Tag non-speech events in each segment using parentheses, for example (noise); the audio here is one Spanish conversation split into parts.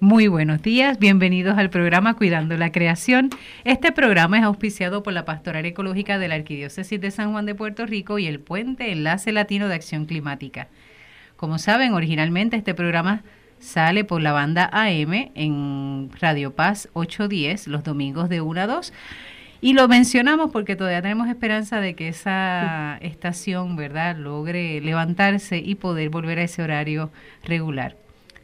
Muy buenos días, bienvenidos al programa Cuidando la Creación. Este programa es auspiciado por la Pastoral Ecológica de la Arquidiócesis de San Juan de Puerto Rico y el Puente Enlace Latino de Acción Climática. Como saben, originalmente este programa sale por la banda AM en Radio Paz 810 los domingos de 1 a 2. Y lo mencionamos porque todavía tenemos esperanza de que esa estación, ¿verdad?, logre levantarse y poder volver a ese horario regular.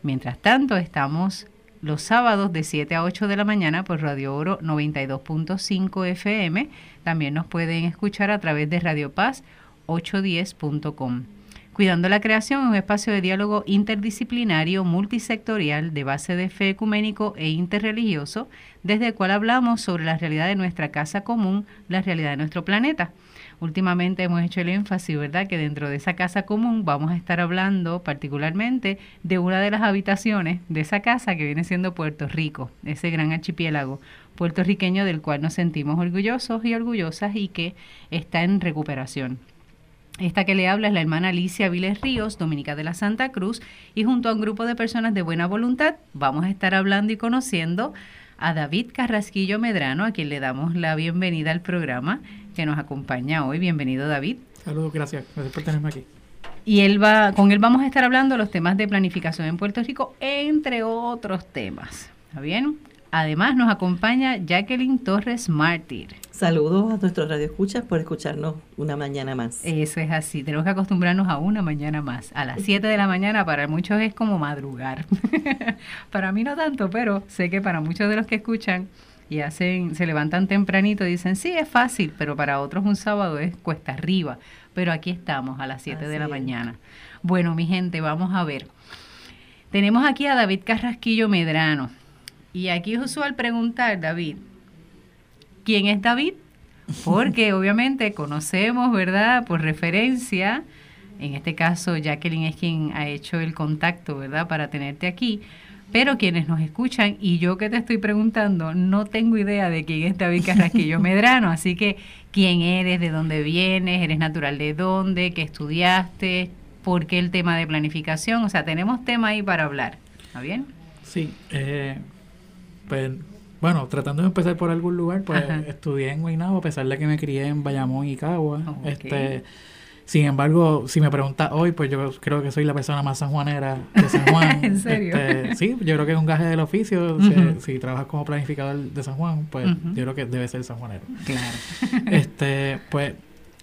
Mientras tanto, estamos los sábados de 7 a 8 de la mañana por Radio Oro 92.5 FM. También nos pueden escuchar a través de Radio Paz 810.com. Cuidando la Creación un espacio de diálogo interdisciplinario, multisectorial, de base de fe ecuménico e interreligioso, desde el cual hablamos sobre la realidad de nuestra casa común, la realidad de nuestro planeta. Últimamente hemos hecho el énfasis, ¿verdad?, que dentro de esa casa común vamos a estar hablando particularmente de una de las habitaciones de esa casa que viene siendo Puerto Rico, ese gran archipiélago puertorriqueño del cual nos sentimos orgullosos y orgullosas y que está en recuperación. Esta que le habla es la hermana Alicia Viles Ríos, dominica de la Santa Cruz, y junto a un grupo de personas de buena voluntad vamos a estar hablando y conociendo a David Carrasquillo Medrano, a quien le damos la bienvenida al programa que nos acompaña hoy. Bienvenido, David. Saludos, gracias. Gracias por tenerme aquí. Y él va, con él vamos a estar hablando los temas de planificación en Puerto Rico, entre otros temas. ¿Está bien? Además nos acompaña Jacqueline Torres Mártir. Saludos a nuestros radioescuchas por escucharnos una mañana más. Eso es así, tenemos que acostumbrarnos a una mañana más. A las 7 de la mañana para muchos es como madrugar. (laughs) para mí no tanto, pero sé que para muchos de los que escuchan y hacen, se levantan tempranito y dicen, sí, es fácil, pero para otros un sábado es cuesta arriba. Pero aquí estamos a las 7 de la mañana. Bueno, mi gente, vamos a ver. Tenemos aquí a David Carrasquillo Medrano. Y aquí es usual preguntar, David, ¿quién es David? Porque (laughs) obviamente conocemos, ¿verdad? Por referencia, en este caso Jacqueline es quien ha hecho el contacto, ¿verdad? Para tenerte aquí. Pero quienes nos escuchan y yo que te estoy preguntando, no tengo idea de quién es David Carrasquillo (laughs) Medrano. Así que, ¿quién eres? ¿De dónde vienes? ¿Eres natural de dónde? ¿Qué estudiaste? ¿Por qué el tema de planificación? O sea, tenemos tema ahí para hablar. ¿Está bien? Sí, eh, pues bueno, tratando de empezar por algún lugar, pues estudié en Guaynabo, a pesar de que me crié en Bayamón y Cagua. Este, sin embargo, si me preguntas hoy, pues yo creo que soy la persona más sanjuanera de San Juan. (laughs) ¿En serio? Este, sí, yo creo que es un gaje del oficio. si, trabajas como planificador de San Juan, pues yo creo que debe ser sanjuanero. Claro. (laughs) (laughs) este, pues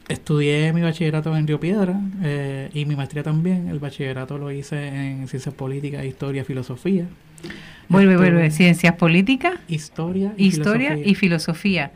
estudié mi bachillerato en Río Piedra eh, y mi maestría también. El bachillerato lo hice en Ciencias Políticas, Historia, Filosofía. Vuelve, vuelve. Ciencias políticas. Historia y Historia filosofía. y filosofía.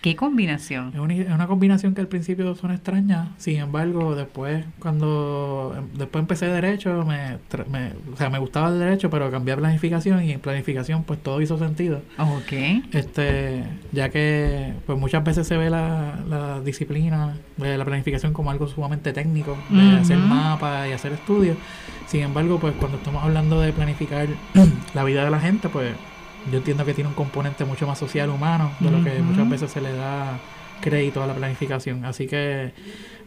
¿Qué combinación? Es una, combinación que al principio suena extraña, sin embargo, después cuando después empecé derecho, me, o sea, me gustaba el derecho, pero cambié a planificación y en planificación pues todo hizo sentido. Ok. Este, ya que pues muchas veces se ve la, disciplina de la planificación como algo sumamente técnico, de hacer mapas y hacer estudios. Sin embargo, pues cuando estamos hablando de planificar (clears throat) la vida de la gente, pues yo entiendo que tiene un componente mucho más social, humano, de lo que muchas veces se le da crédito a la planificación. Así que,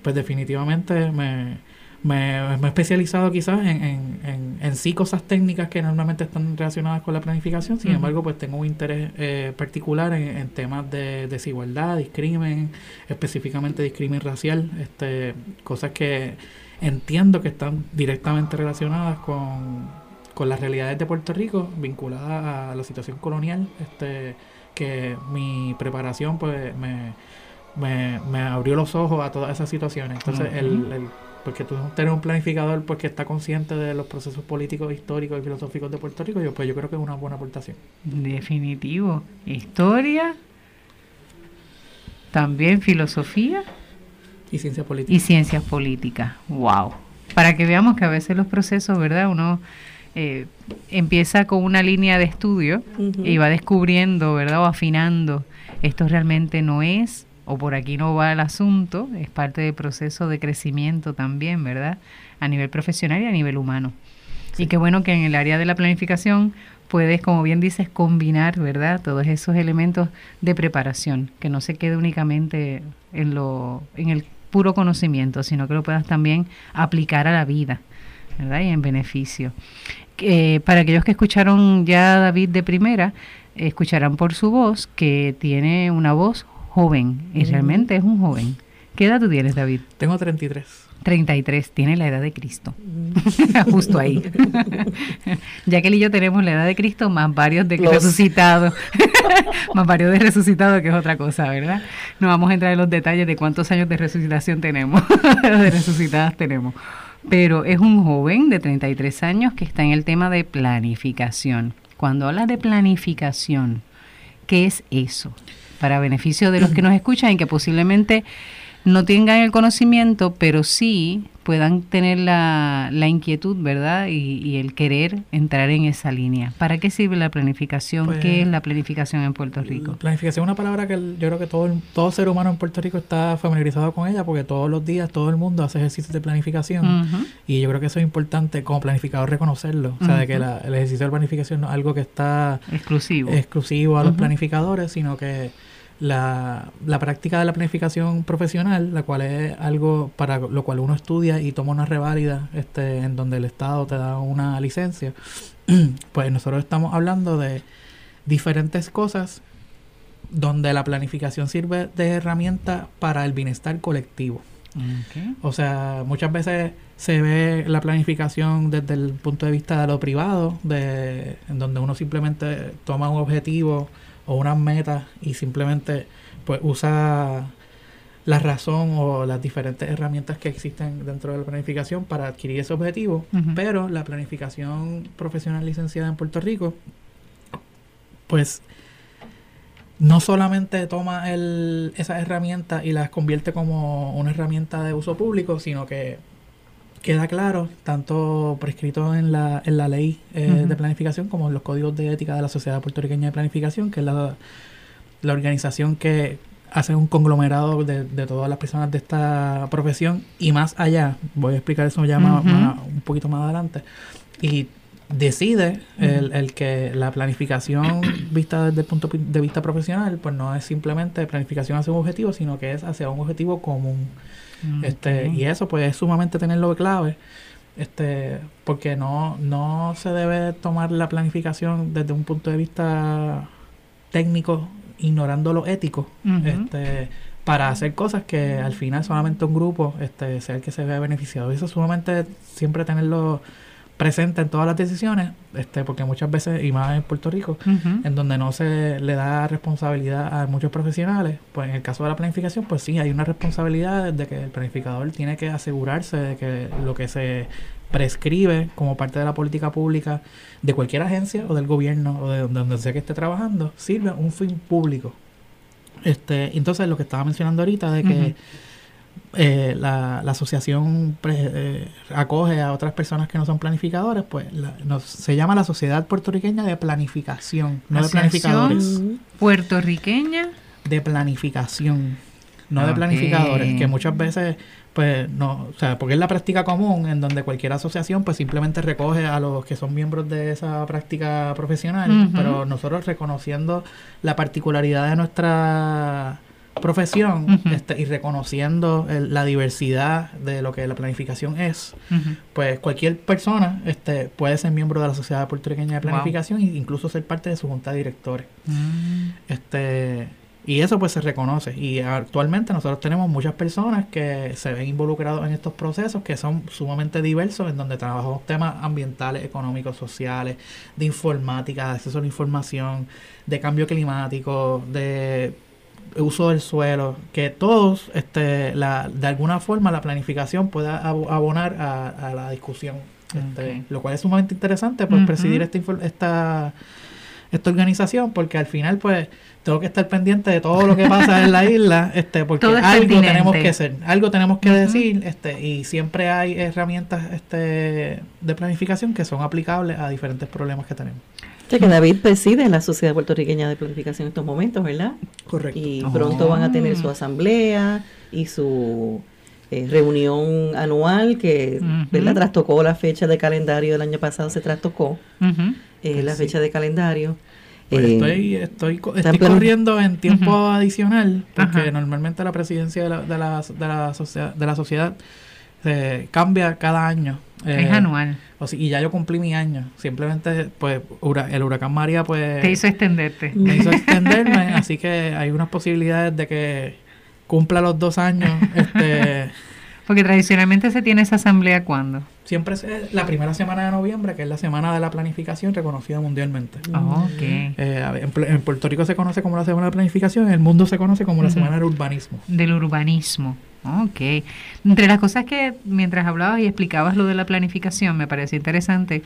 pues definitivamente me, me, he especializado quizás en, en, en, sí cosas técnicas que normalmente están relacionadas con la planificación. Sin embargo, pues tengo un interés eh, particular en, temas de desigualdad, discrimen, específicamente discrimen racial, este, cosas que entiendo que están directamente relacionadas con con las realidades de Puerto Rico vinculadas a la situación colonial, este, que mi preparación pues me, me, abrió los ojos a todas esas situaciones. Entonces, el, el, porque tú tener un planificador pues, que está consciente de los procesos políticos, históricos y filosóficos de Puerto Rico, yo, pues yo creo que es una buena aportación. Definitivo. Historia, también filosofía. Y ciencias políticas. Y ciencias políticas. Wow. Para que veamos que a veces los procesos, ¿verdad? Uno eh, empieza con una línea de estudio y va descubriendo, ¿verdad? O afinando, esto realmente no es, o por aquí no va el asunto, es parte del proceso de crecimiento también, ¿verdad? A nivel profesional y a nivel humano. Y qué bueno que en el área de la planificación puedes, como bien dices, combinar, ¿verdad? Todos esos elementos de preparación, que no se quede únicamente en, lo, en el puro conocimiento, sino que lo puedas también aplicar a la vida ¿verdad? Y en beneficio. Eh, para aquellos que escucharon ya a David de primera, escucharán por su voz que tiene una voz joven y realmente es un joven. ¿Qué edad tú tienes, David? Tengo 33. 33, tiene la edad de Cristo. (laughs) Justo ahí. ya que él y yo tenemos la edad de Cristo más varios de resucitados. (laughs) más varios de resucitados, que es otra cosa, ¿verdad? No vamos a entrar en los detalles de cuántos años de resucitación tenemos, (laughs) de resucitadas tenemos. Pero es un joven de 33 años que está en el tema de planificación. Cuando habla de planificación, ¿qué es eso? Para beneficio de los que nos escuchan y que posiblemente no tengan el conocimiento, pero sí puedan tener la, la inquietud, ¿verdad? Y, el querer entrar en esa línea. ¿Para qué sirve la planificación? ¿Qué pues, es la planificación en Puerto Rico? Planificación es una palabra que yo creo que todo, todo ser humano en Puerto Rico está familiarizado con ella porque todos los días todo el mundo hace ejercicios de planificación y yo creo que eso es importante como planificador reconocerlo. O sea, de que el ejercicio de planificación no es algo que está exclusivo, exclusivo a los planificadores, sino que la, la, práctica de la planificación profesional, la cual es algo para lo cual uno estudia y toma una reválida este, en donde el Estado te da una licencia, (clears throat) pues nosotros estamos hablando de diferentes cosas donde la planificación sirve de herramienta para el bienestar colectivo. O sea, muchas veces se ve la planificación desde el punto de vista de lo privado, de, en donde uno simplemente toma un objetivo o unas metas y simplemente pues usa la razón o las diferentes herramientas que existen dentro de la planificación para adquirir ese objetivo, pero la planificación profesional licenciada en Puerto Rico, pues no solamente toma el, esas herramientas y las convierte como una herramienta de uso público, sino que queda claro, tanto prescrito en la, en la ley eh, de planificación como en los códigos de ética de la Sociedad Puertorriqueña de Planificación, que es la, la organización que hace un conglomerado de, de, todas las personas de esta profesión. Y más allá, voy a explicar eso ya un poquito más adelante, y decide el, el, que la planificación (coughs) vista desde el punto de vista profesional, pues no es simplemente planificación hacia un objetivo, sino que es hacia un objetivo común. Este, y eso pues es sumamente tenerlo clave, este, porque no, no se debe tomar la planificación desde un punto de vista técnico, ignorando lo ético, este, para hacer cosas que al final solamente un grupo este, sea el que se vea beneficiado. Eso es sumamente siempre tenerlo presente en todas las decisiones, este, porque muchas veces, y más en Puerto Rico, en donde no se le da responsabilidad a muchos profesionales, pues en el caso de la planificación, pues sí, hay una responsabilidad de que el planificador tiene que asegurarse de que lo que se prescribe como parte de la política pública de cualquier agencia o del gobierno o de donde sea que esté trabajando, sirve un fin público. Este, entonces lo que estaba mencionando ahorita de que eh, la, asociación eh, acoge a otras personas que no son planificadores, pues se llama la Sociedad Puertorriqueña de Planificación, no de planificadores. Puertorriqueña. De planificación, no de planificadores, que muchas veces pues no, o sea, porque es la práctica común en donde cualquier asociación pues simplemente recoge a los que son miembros de esa práctica profesional, pero nosotros reconociendo la particularidad de nuestra profesión este, y reconociendo la diversidad de lo que la planificación es, pues cualquier persona este, puede ser miembro de la Sociedad Puertorriqueña de Planificación e incluso ser parte de su junta de directores. Mm. Este, y eso pues se reconoce. Y actualmente nosotros tenemos muchas personas que se ven involucrados en estos procesos que son sumamente diversos, en donde trabajamos temas ambientales, económicos, sociales, de informática, de acceso a la información, de cambio climático, de uso del suelo, que todos, este, la, de alguna forma, la planificación pueda abonar a, la discusión. Este, lo cual es sumamente interesante, pues, presidir esta, esta, esta organización, porque al final, pues, tengo que estar pendiente de todo lo que pasa en la (laughs) isla, este, porque algo tenemos que hacer, algo tenemos que decir, este, y siempre hay herramientas este, de planificación que son aplicables a diferentes problemas que tenemos que David preside la Sociedad Puertorriqueña de Planificación en estos momentos, ¿verdad? Correcto. Y pronto van a tener su ah. asamblea y su eh, reunión anual que, ¿verdad? Trastocó la fecha de calendario del año pasado, se trastocó eh, la fecha de calendario. Pues estoy, estoy, estoy corriendo en tiempo adicional porque normalmente la presidencia de la, de la, de la, sociedad, de la sociedad cambia cada año. es eh, anual. O y ya yo cumplí mi año. Simplemente, pues, el huracán María, pues... Te hizo extenderte. Me hizo extenderme, (laughs) así que hay unas posibilidades de que cumpla los dos años. (laughs) este Porque tradicionalmente se tiene esa asamblea cuando? Siempre es la primera semana de noviembre, que es la semana de la planificación reconocida mundialmente. Oh, okay. Eh, en, Puerto Rico se conoce como la semana de planificación, en el mundo se conoce como la semana del urbanismo. Del urbanismo. Ok. Entre las cosas que mientras hablabas y explicabas lo de la planificación, me parece interesante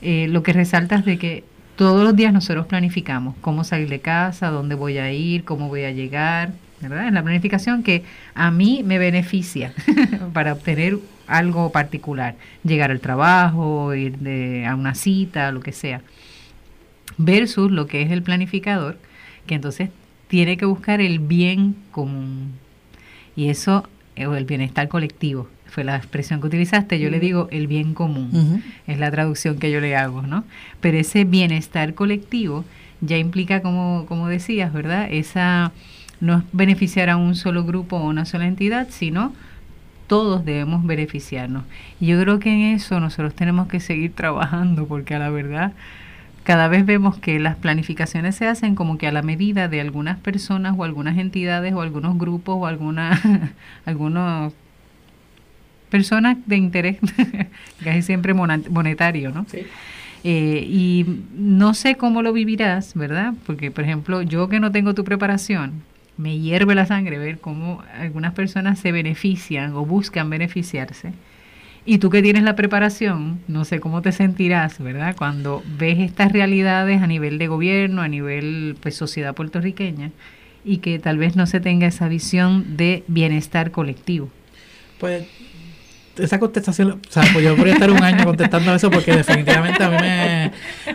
eh, lo que resaltas de que todos los días nosotros planificamos cómo salir de casa, dónde voy a ir, cómo voy a llegar, ¿verdad? En la planificación que a mí me beneficia (laughs) para obtener algo particular, llegar al trabajo, ir de, a una cita, lo que sea, versus lo que es el planificador, que entonces tiene que buscar el bien común. Y eso, el bienestar colectivo, fue la expresión que utilizaste, yo le digo el bien común, es la traducción que yo le hago, ¿no? Pero ese bienestar colectivo ya implica, como, como decías, ¿verdad? Esa no es beneficiar a un solo grupo o una sola entidad, sino todos debemos beneficiarnos. Y yo creo que en eso nosotros tenemos que seguir trabajando, porque a la verdad cada vez vemos que las planificaciones se hacen como que a la medida de algunas personas o algunas entidades o algunos grupos o algunas (laughs) algunos personas de interés (laughs) casi siempre monetario, ¿no? Sí. Eh, y no sé cómo lo vivirás, ¿verdad? Porque, por ejemplo, yo que no tengo tu preparación, me hierve la sangre ver cómo algunas personas se benefician o buscan beneficiarse. Y tú que tienes la preparación, no sé cómo te sentirás, ¿verdad? Cuando ves estas realidades a nivel de gobierno, a nivel pues sociedad puertorriqueña y que tal vez no se tenga esa visión de bienestar colectivo. Pues esa contestación, o sea, pues yo podría estar un año contestando eso porque definitivamente a mí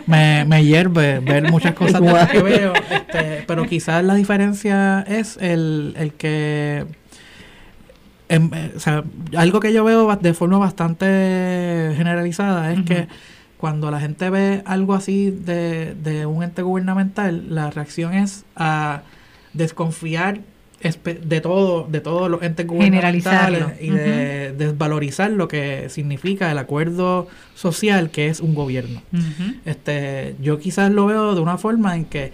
me, me, hierve ver muchas cosas de las que veo, este, pero quizás la diferencia es el, el que, em, o sea, algo que yo veo de forma bastante generalizada es que cuando la gente ve algo así de, de un ente gubernamental, la reacción es a desconfiar de todo de todos los entes gubernamentales y de desvalorizar lo que significa el acuerdo social que es un gobierno. este Yo quizás lo veo de una forma en que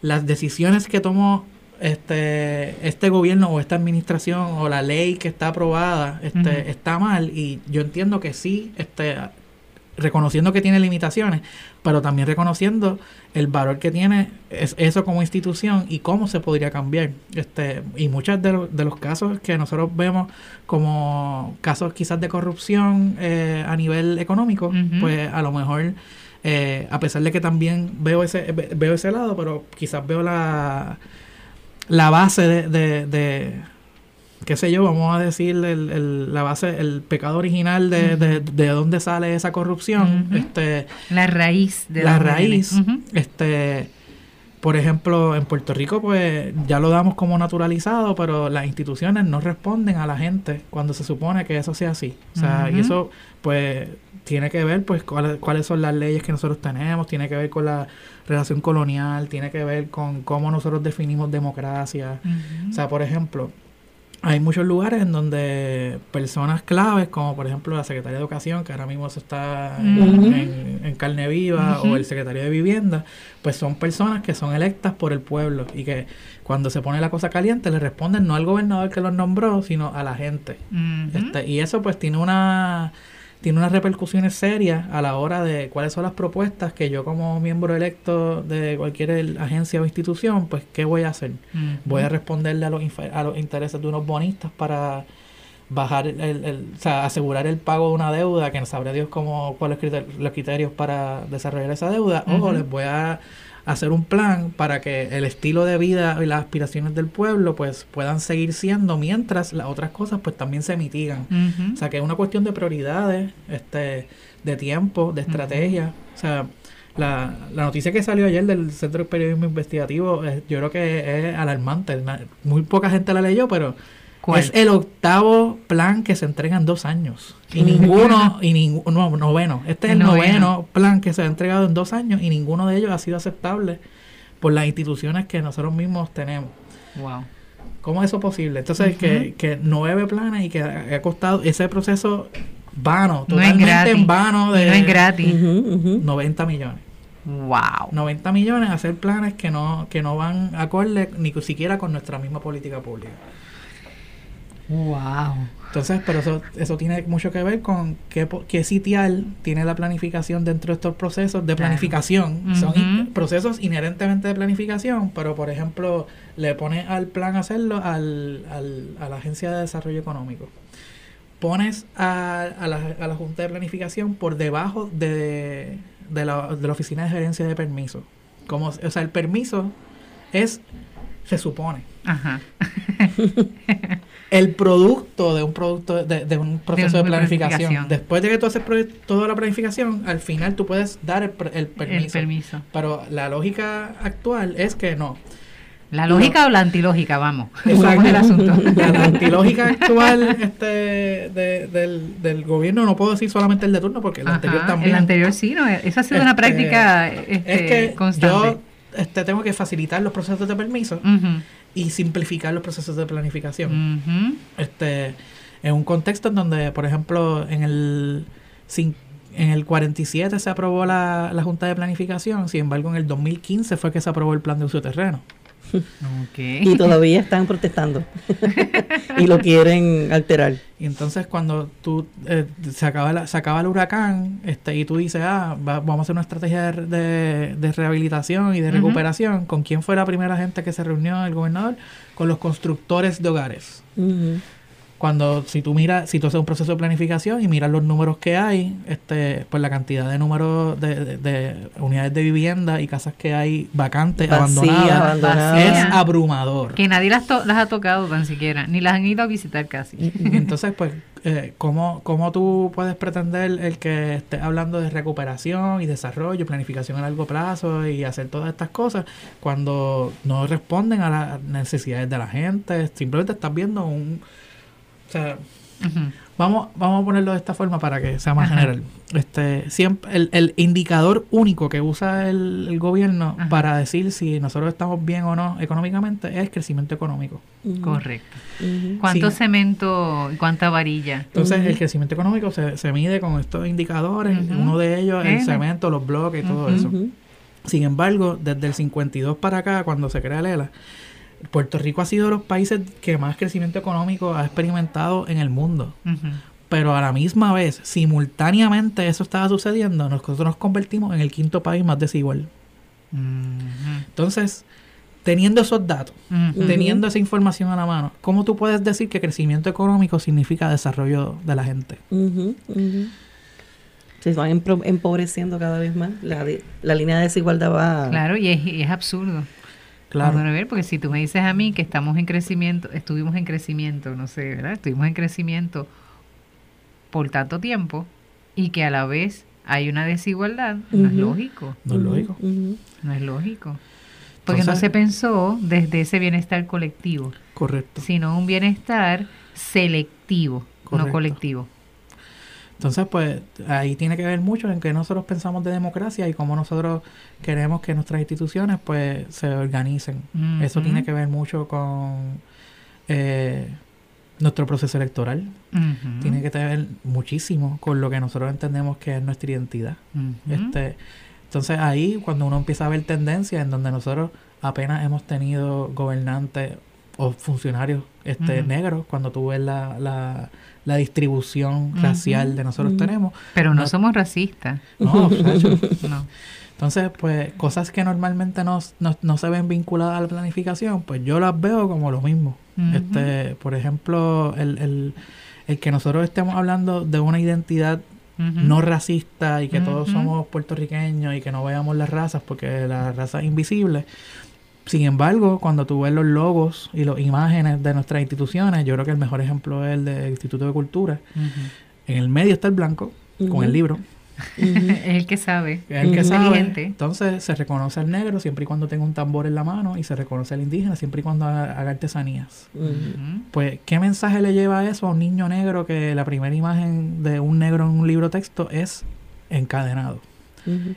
las decisiones que tomó este este gobierno o esta administración o la ley que está aprobada este, está mal y yo entiendo que sí este reconociendo que tiene limitaciones, pero también reconociendo el valor que tiene es eso como institución y cómo se podría cambiar. Este, y muchos de, de los casos que nosotros vemos como casos quizás de corrupción eh, a nivel económico, pues a lo mejor, eh, a pesar de que también veo ese, veo ese lado, pero quizás veo la, la base de qué sé yo, vamos a decir el, la base, el pecado original de, de, dónde sale esa corrupción, este, la raíz de la raíz, este, por ejemplo, en Puerto Rico, pues ya lo damos como naturalizado, pero las instituciones no responden a la gente cuando se supone que eso sea así. O sea, y eso, pues, tiene que ver, pues, cuáles, cuáles son las leyes que nosotros tenemos, tiene que ver con la relación colonial, tiene que ver con cómo nosotros definimos democracia. O sea, por ejemplo, hay muchos lugares en donde personas claves, como por ejemplo la Secretaría de Educación, que ahora mismo se está en, carne viva, o el Secretario de Vivienda, pues son personas que son electas por el pueblo y que cuando se pone la cosa caliente le responden no al gobernador que los nombró, sino a la gente. este, y eso pues tiene una tiene unas repercusiones serias a la hora de cuáles son las propuestas que yo como miembro electo de cualquier agencia o institución, pues qué voy a hacer. Voy a responderle a los, a los intereses de unos bonistas para bajar el, el, o sea, asegurar el pago de una deuda que no sabrá Dios cómo cuáles son los criterios para desarrollar esa deuda o les voy a hacer un plan para que el estilo de vida y las aspiraciones del pueblo pues puedan seguir siendo mientras las otras cosas pues también se mitigan. O sea, que es una cuestión de prioridades, este, de tiempo, de estrategia. O sea, la, la noticia que salió ayer del Centro de Periodismo Investigativo, eh, yo creo que es alarmante. Muy poca gente la leyó, pero es el octavo plan que se entrega en dos años. Y ninguno, (laughs) y ninguno, noveno. Este es el noveno. plan que se ha entregado en dos años y ninguno de ellos ha sido aceptable por las instituciones que nosotros mismos tenemos. Wow. ¿Cómo es eso posible? Entonces, que, que nueve planes y que ha costado ese proceso vano, totalmente en vano. De, no es gratis. 90 millones. Wow. 90 millones a hacer planes que no, que no van acorde ni siquiera con nuestra misma política pública. Wow. Entonces, pero eso, eso tiene mucho que ver con qué, qué sitial tiene la planificación dentro de estos procesos de planificación. Son procesos inherentemente de planificación, pero por ejemplo, le pone al plan hacerlo al, al, a la Agencia de Desarrollo Económico. Pones a, a, la, a la Junta de Planificación por debajo de, de, la, de la Oficina de Gerencia de Permiso. Como, o sea, el permiso es, se supone. Ajá. (laughs) el producto de un producto de, un proceso de, planificación. Después de que tú haces toda la planificación, al final tú puedes dar el, permiso. Pero la lógica actual es que no. La lógica o la antilógica, vamos. (laughs) Exacto. el asunto. (laughs) La, antilógica actual este, del, gobierno, no puedo decir solamente el de turno, porque el anterior también. El anterior sí, no, esa ha sido una este, práctica este, es que constante. Yo este, tengo que facilitar los procesos de permiso y simplificar los procesos de planificación. Este, en un contexto en donde, por ejemplo, en el, en el 47 se aprobó la, la Junta de Planificación, sin embargo en el 2015 fue que se aprobó el plan de uso de terreno. Y todavía están protestando. (laughs) Y lo quieren alterar. Y entonces cuando tú eh, se, acaba se acaba el huracán este, y tú dices, ah, vamos a hacer una estrategia de, de, rehabilitación y de recuperación, ¿con quién fue la primera gente que se reunió el gobernador? Con los constructores de hogares cuando si tú miras, si tú haces un proceso de planificación y miras los números que hay, este, pues la cantidad de números de, unidades de vivienda y casas que hay vacantes, abandonadas, es abrumador. Que nadie las, las ha tocado tan siquiera, ni las han ido a visitar casi. Entonces, pues, eh, ¿cómo, ¿cómo tú puedes pretender el que estés hablando de recuperación y desarrollo, planificación a largo plazo y hacer todas estas cosas cuando no responden a las necesidades de la gente? Simplemente estás viendo un o sea, vamos, vamos a ponerlo de esta forma para que sea más general. Este, siempre, el, el, indicador único que usa el, gobierno para decir si nosotros estamos bien o no económicamente es el crecimiento económico. Correcto. ¿Cuánto cemento y cuánta varilla? Entonces, el crecimiento económico se, se mide con estos indicadores, uno de ellos el cemento, los bloques y todo eso. Sin embargo, desde el 52 para acá, cuando se crea el ELA, Puerto Rico ha sido de los países que más crecimiento económico ha experimentado en el mundo. Pero a la misma vez, simultáneamente eso estaba sucediendo, nosotros nos convertimos en el quinto país más desigual. Entonces, teniendo esos datos, teniendo esa información a la mano, ¿cómo tú puedes decir que crecimiento económico significa desarrollo de la gente? Se van empobreciendo cada vez más. La, la línea de desigualdad va... Claro, y es, y es absurdo. Claro. ver, porque si tú me dices a mí que estamos en crecimiento, estuvimos en crecimiento, no sé, ¿verdad? Estuvimos en crecimiento por tanto tiempo y que a la vez hay una desigualdad, no es lógico. No es lógico. No es lógico. Porque no se pensó desde ese bienestar colectivo. Correcto. Sino un bienestar selectivo, no colectivo. Entonces, pues ahí tiene que ver mucho en que nosotros pensamos de democracia y cómo nosotros queremos que nuestras instituciones pues se organicen. Eso tiene que ver mucho con eh, nuestro proceso electoral. Tiene que ver muchísimo con lo que nosotros entendemos que es nuestra identidad. este Entonces ahí cuando uno empieza a ver tendencias en donde nosotros apenas hemos tenido gobernantes o funcionarios este, negros, cuando tú ves la, la, la distribución racial de nosotros tenemos. Pero no, somos racistas. No, (laughs) no. Entonces, pues cosas que normalmente no, no, se ven vinculadas a la planificación, pues yo las veo como lo mismo. este Por ejemplo, el, el, el que nosotros estemos hablando de una identidad no racista y que todos somos puertorriqueños y que no veamos las razas porque la raza es invisible, sin embargo, cuando tú ves los logos y las imágenes de nuestras instituciones, yo creo que el mejor ejemplo es el del Instituto de Cultura. En el medio está el blanco, con el libro. (laughs) es el que sabe. Es el que sabe. Entonces se reconoce al negro siempre y cuando tenga un tambor en la mano y se reconoce al indígena siempre y cuando haga, artesanías. Pues, ¿qué mensaje le lleva eso a un niño negro que la primera imagen de un negro en un libro texto es encadenado?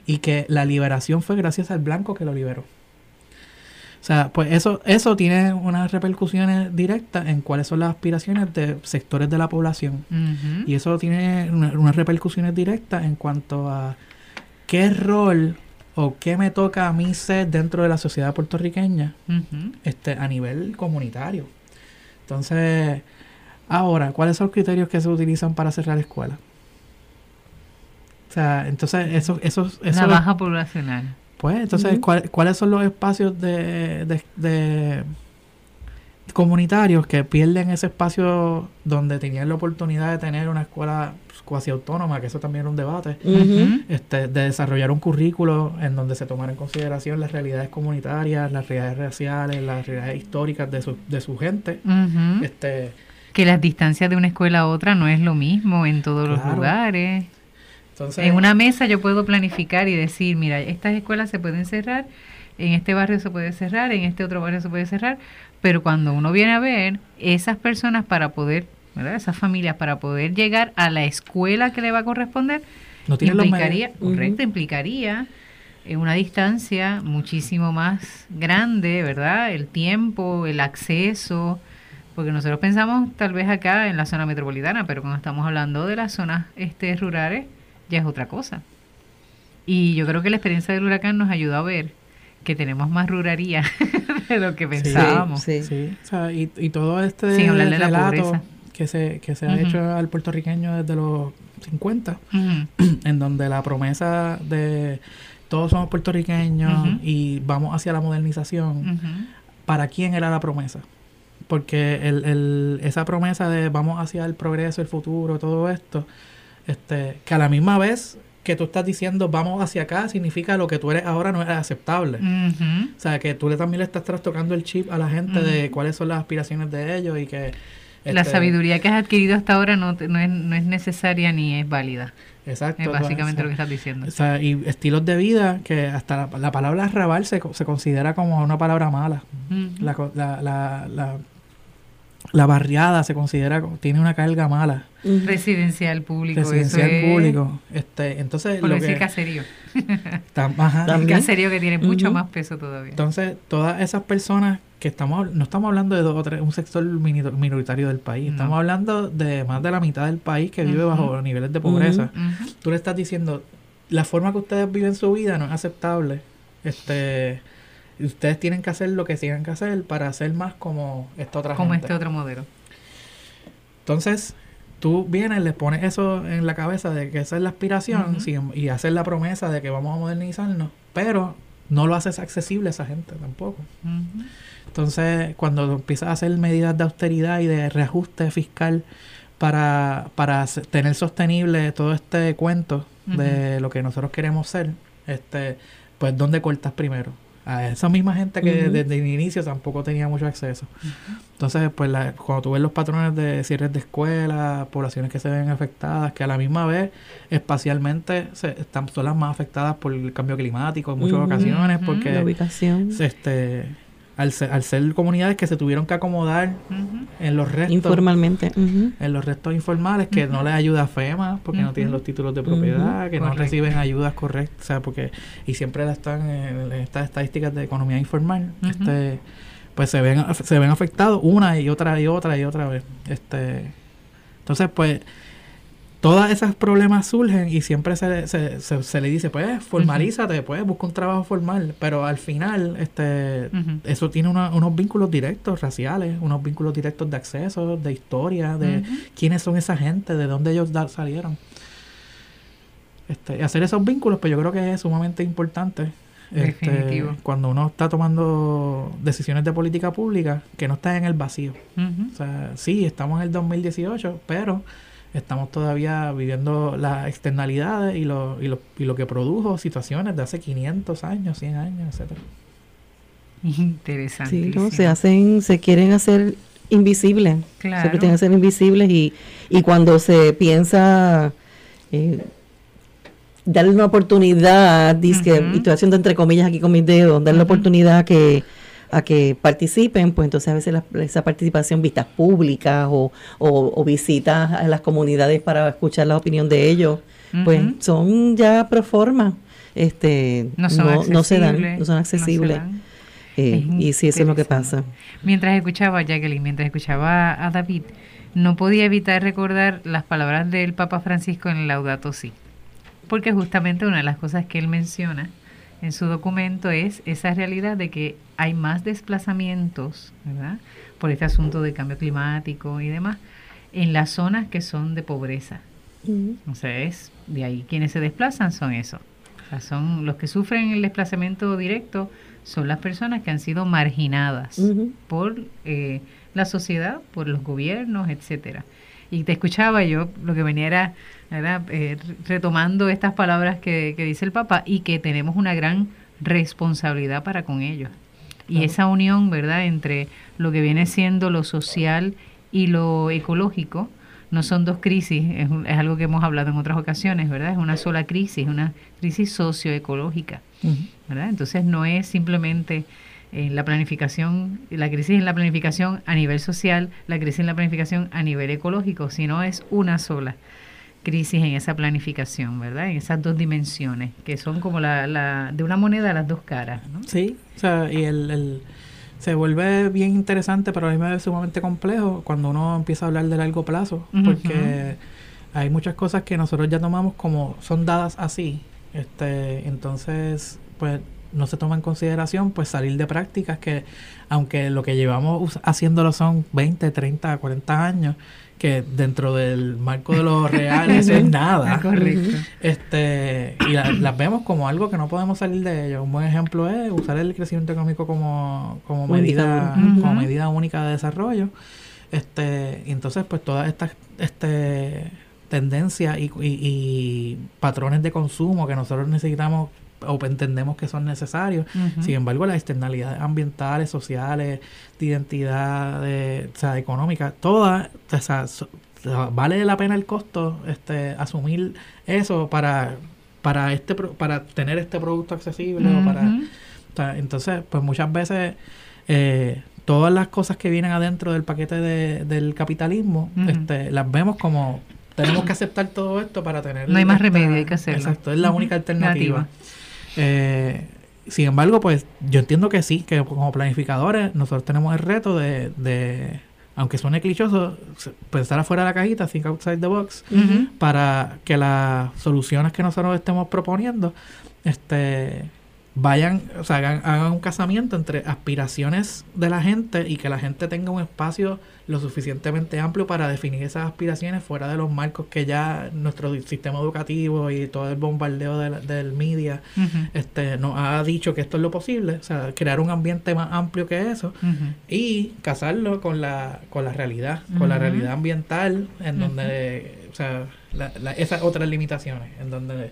Y que la liberación fue gracias al blanco que lo liberó. O sea, pues eso, eso tiene unas repercusiones directas en cuáles son las aspiraciones de sectores de la población. Y eso tiene unas repercusiones directas en cuanto a qué rol o qué me toca a mí ser dentro de la sociedad puertorriqueña este, a nivel comunitario. Entonces, ahora, ¿cuáles son los criterios que se utilizan para cerrar escuelas? O sea, entonces, eso, eso, eso La baja poblacional. Pues, entonces, ¿cuáles son los espacios de, de, comunitarios que pierden ese espacio donde tenían la oportunidad de tener una escuela cuasi autónoma, que eso también era un debate, este, de desarrollar un currículo en donde se tomara en consideración las realidades comunitarias, las realidades raciales, las realidades históricas de su, de su gente. este, que las distancias de una escuela a otra no es lo mismo en todos los lugares en una mesa yo puedo planificar y decir, mira, estas escuelas se pueden cerrar, en este barrio se puede cerrar, en este otro barrio se puede cerrar, pero cuando uno viene a ver esas personas para poder, ¿verdad? esas familias para poder llegar a la escuela que le va a corresponder, no implicaría, correcto, implicaría una distancia muchísimo más grande, ¿verdad? El tiempo, el acceso, porque nosotros pensamos tal vez acá en la zona metropolitana, pero cuando estamos hablando de las zonas este, rurales, ya es otra cosa. Y yo creo que la experiencia del huracán nos ayudó a ver que tenemos más ruraría (laughs) de lo que pensábamos. Sí, sí. O sea, y, y, todo este relato que se, que se ha hecho al puertorriqueño desde los 50, (clears throat) en donde la promesa de todos somos puertorriqueños y vamos hacia la modernización, ¿para quién era la promesa? Porque el, el, esa promesa de vamos hacia el progreso, el futuro, todo esto, este, que a la misma vez que tú estás diciendo vamos hacia acá significa lo que tú eres ahora no es aceptable. O sea, que tú le, también le estás trastocando el chip a la gente de cuáles son las aspiraciones de ellos y que... la este, sabiduría que has adquirido hasta ahora no, no, es, no es necesaria ni es válida. Exacto. Es básicamente lo que estás diciendo. O sea, y estilos de vida que hasta la, palabra arrabal se, se, considera como una palabra mala. la, la, la, la barriada se considera, tiene una carga mala. Residencial público. Residencial público. Este, entonces, Por lo decir caserío. (laughs) Caserío que tiene mucho más peso todavía. Entonces, todas esas personas que estamos, no estamos hablando de dos o tres, un sector minoritario del país, estamos hablando de más de la mitad del país que vive bajo niveles de pobreza. Tú le estás diciendo, la forma que ustedes viven su vida no es aceptable. Este ustedes tienen que hacer lo que tienen que hacer para hacer más como esta otra como este otro modelo. Entonces, tú vienes, le pones eso en la cabeza de que esa es la aspiración y hacer la promesa de que vamos a modernizarnos, pero no lo haces accesible a esa gente tampoco. Entonces, cuando empiezas a hacer medidas de austeridad y de reajuste fiscal para, para tener sostenible todo este cuento de lo que nosotros queremos ser, este, pues ¿dónde cortas primero? A esa misma gente que desde el inicio tampoco tenía mucho acceso. Entonces, pues cuando tú ves los patrones de cierres de escuelas, poblaciones que se ven afectadas, que a la misma vez espacialmente se, están, son las más afectadas por el cambio climático en muchas ocasiones, porque la ubicación. Este, al ser, al ser comunidades que se tuvieron que acomodar en los restos. Informalmente. En los restos informales, que no les ayuda a FEMA porque no tienen los títulos de propiedad, que no reciben ayudas correctas, o sea, porque, y siempre están en, estas estadísticas de economía informal, este pues se ven, se ven afectados una y otra y otra y otra vez. Este, entonces, pues, todos esos problemas surgen y siempre se, se, se, le dice, pues, formalízate, pues, busca un trabajo formal. Pero al final, este, eso tiene unos vínculos directos raciales, unos vínculos directos de acceso, de historia, de quiénes son esa gente, de dónde ellos salieron. Este, hacer esos vínculos, pues yo creo que es sumamente importante. Este, cuando uno está tomando decisiones de política pública que no está en el vacío. O sea, sí, estamos en el 2018, pero estamos todavía viviendo las externalidades y lo, y lo, y lo que produjo situaciones de hace 500 años, 100 años, etcétera. Interesante. Sí, se hacen, se quieren hacer invisibles. Claro. Se pretenden hacer invisibles y, y cuando se piensa eh, darle una oportunidad, dice, y estoy haciendo entre comillas aquí con mis dedos, darle la oportunidad que a que participen, pues entonces a veces esa participación, vistas públicas o, o, visitas a las comunidades para escuchar la opinión de ellos, pues son ya pro forma, este, no, no, se dan, no son accesibles. Eh, y si eso es lo que pasa. Mientras escuchaba a Jacqueline, mientras escuchaba a David, no podía evitar recordar las palabras del Papa Francisco en el Laudato Si, porque justamente una de las cosas que él menciona en su documento es esa realidad de que hay más desplazamientos, ¿verdad? Por este asunto del cambio climático y demás, en las zonas que son de pobreza. O sea, es de ahí quienes se desplazan son eso. O sea, son los que sufren el desplazamiento directo son las personas que han sido marginadas por eh, la sociedad, por los gobiernos, etcétera. Y te escuchaba yo, lo que venía era, eh, retomando estas palabras que, dice el Papa y que tenemos una gran responsabilidad para con ellos. Y esa unión, ¿verdad?, entre lo que viene siendo lo social y lo ecológico, no son dos crisis, es, es, algo que hemos hablado en otras ocasiones, ¿verdad? Es una sola crisis, una crisis socioecológica, ¿verdad? Entonces no es simplemente en la planificación, la crisis en la planificación a nivel social, la crisis en la planificación a nivel ecológico, sino es una sola crisis en esa planificación, ¿verdad? En esas dos dimensiones, que son como la, la de una moneda las dos caras, ¿no? Sí, o sea, y el, se vuelve bien interesante, pero a mí me es sumamente complejo cuando uno empieza a hablar de largo plazo, porque hay muchas cosas que nosotros ya tomamos como son dadas así, este, entonces, pues no se toma en consideración pues salir de prácticas que aunque lo que llevamos haciéndolo son 20, 30, 40 años, que dentro del marco de lo (laughs) real eso es nada. Correcto. Este, y las vemos como algo que no podemos salir de ello. Un buen ejemplo es usar el crecimiento económico como, como medida, como medida única de desarrollo. Este, y entonces pues todas estas este tendencias y, y patrones de consumo que nosotros necesitamos o entendemos que son necesarios. Sin embargo, las externalidades ambientales, sociales, de identidad, de, o sea, económica, todas, o sea, vale la pena el costo este asumir eso para para este para tener este producto accesible o para entonces pues muchas veces eh, todas las cosas que vienen adentro del paquete de, del capitalismo este, las vemos como tenemos que aceptar todo esto para tener no hay más remedio hay que hacerlo. exacto es la única alternativa eh, sin embargo, pues yo entiendo que sí, que como planificadores nosotros tenemos el reto de, de aunque suene clichoso, pensar afuera de la cajita, think outside the box, para que las soluciones que nosotros estemos proponiendo este, vayan, o sea, hagan, un casamiento entre aspiraciones de la gente y que la gente tenga un espacio lo suficientemente amplio para definir esas aspiraciones fuera de los marcos que ya nuestro sistema educativo y todo el bombardeo del media este, nos ha dicho que esto es lo posible, o sea, crear un ambiente más amplio que eso y casarlo con la, con la realidad, con la realidad ambiental, en donde, o sea, esas otras limitaciones, en donde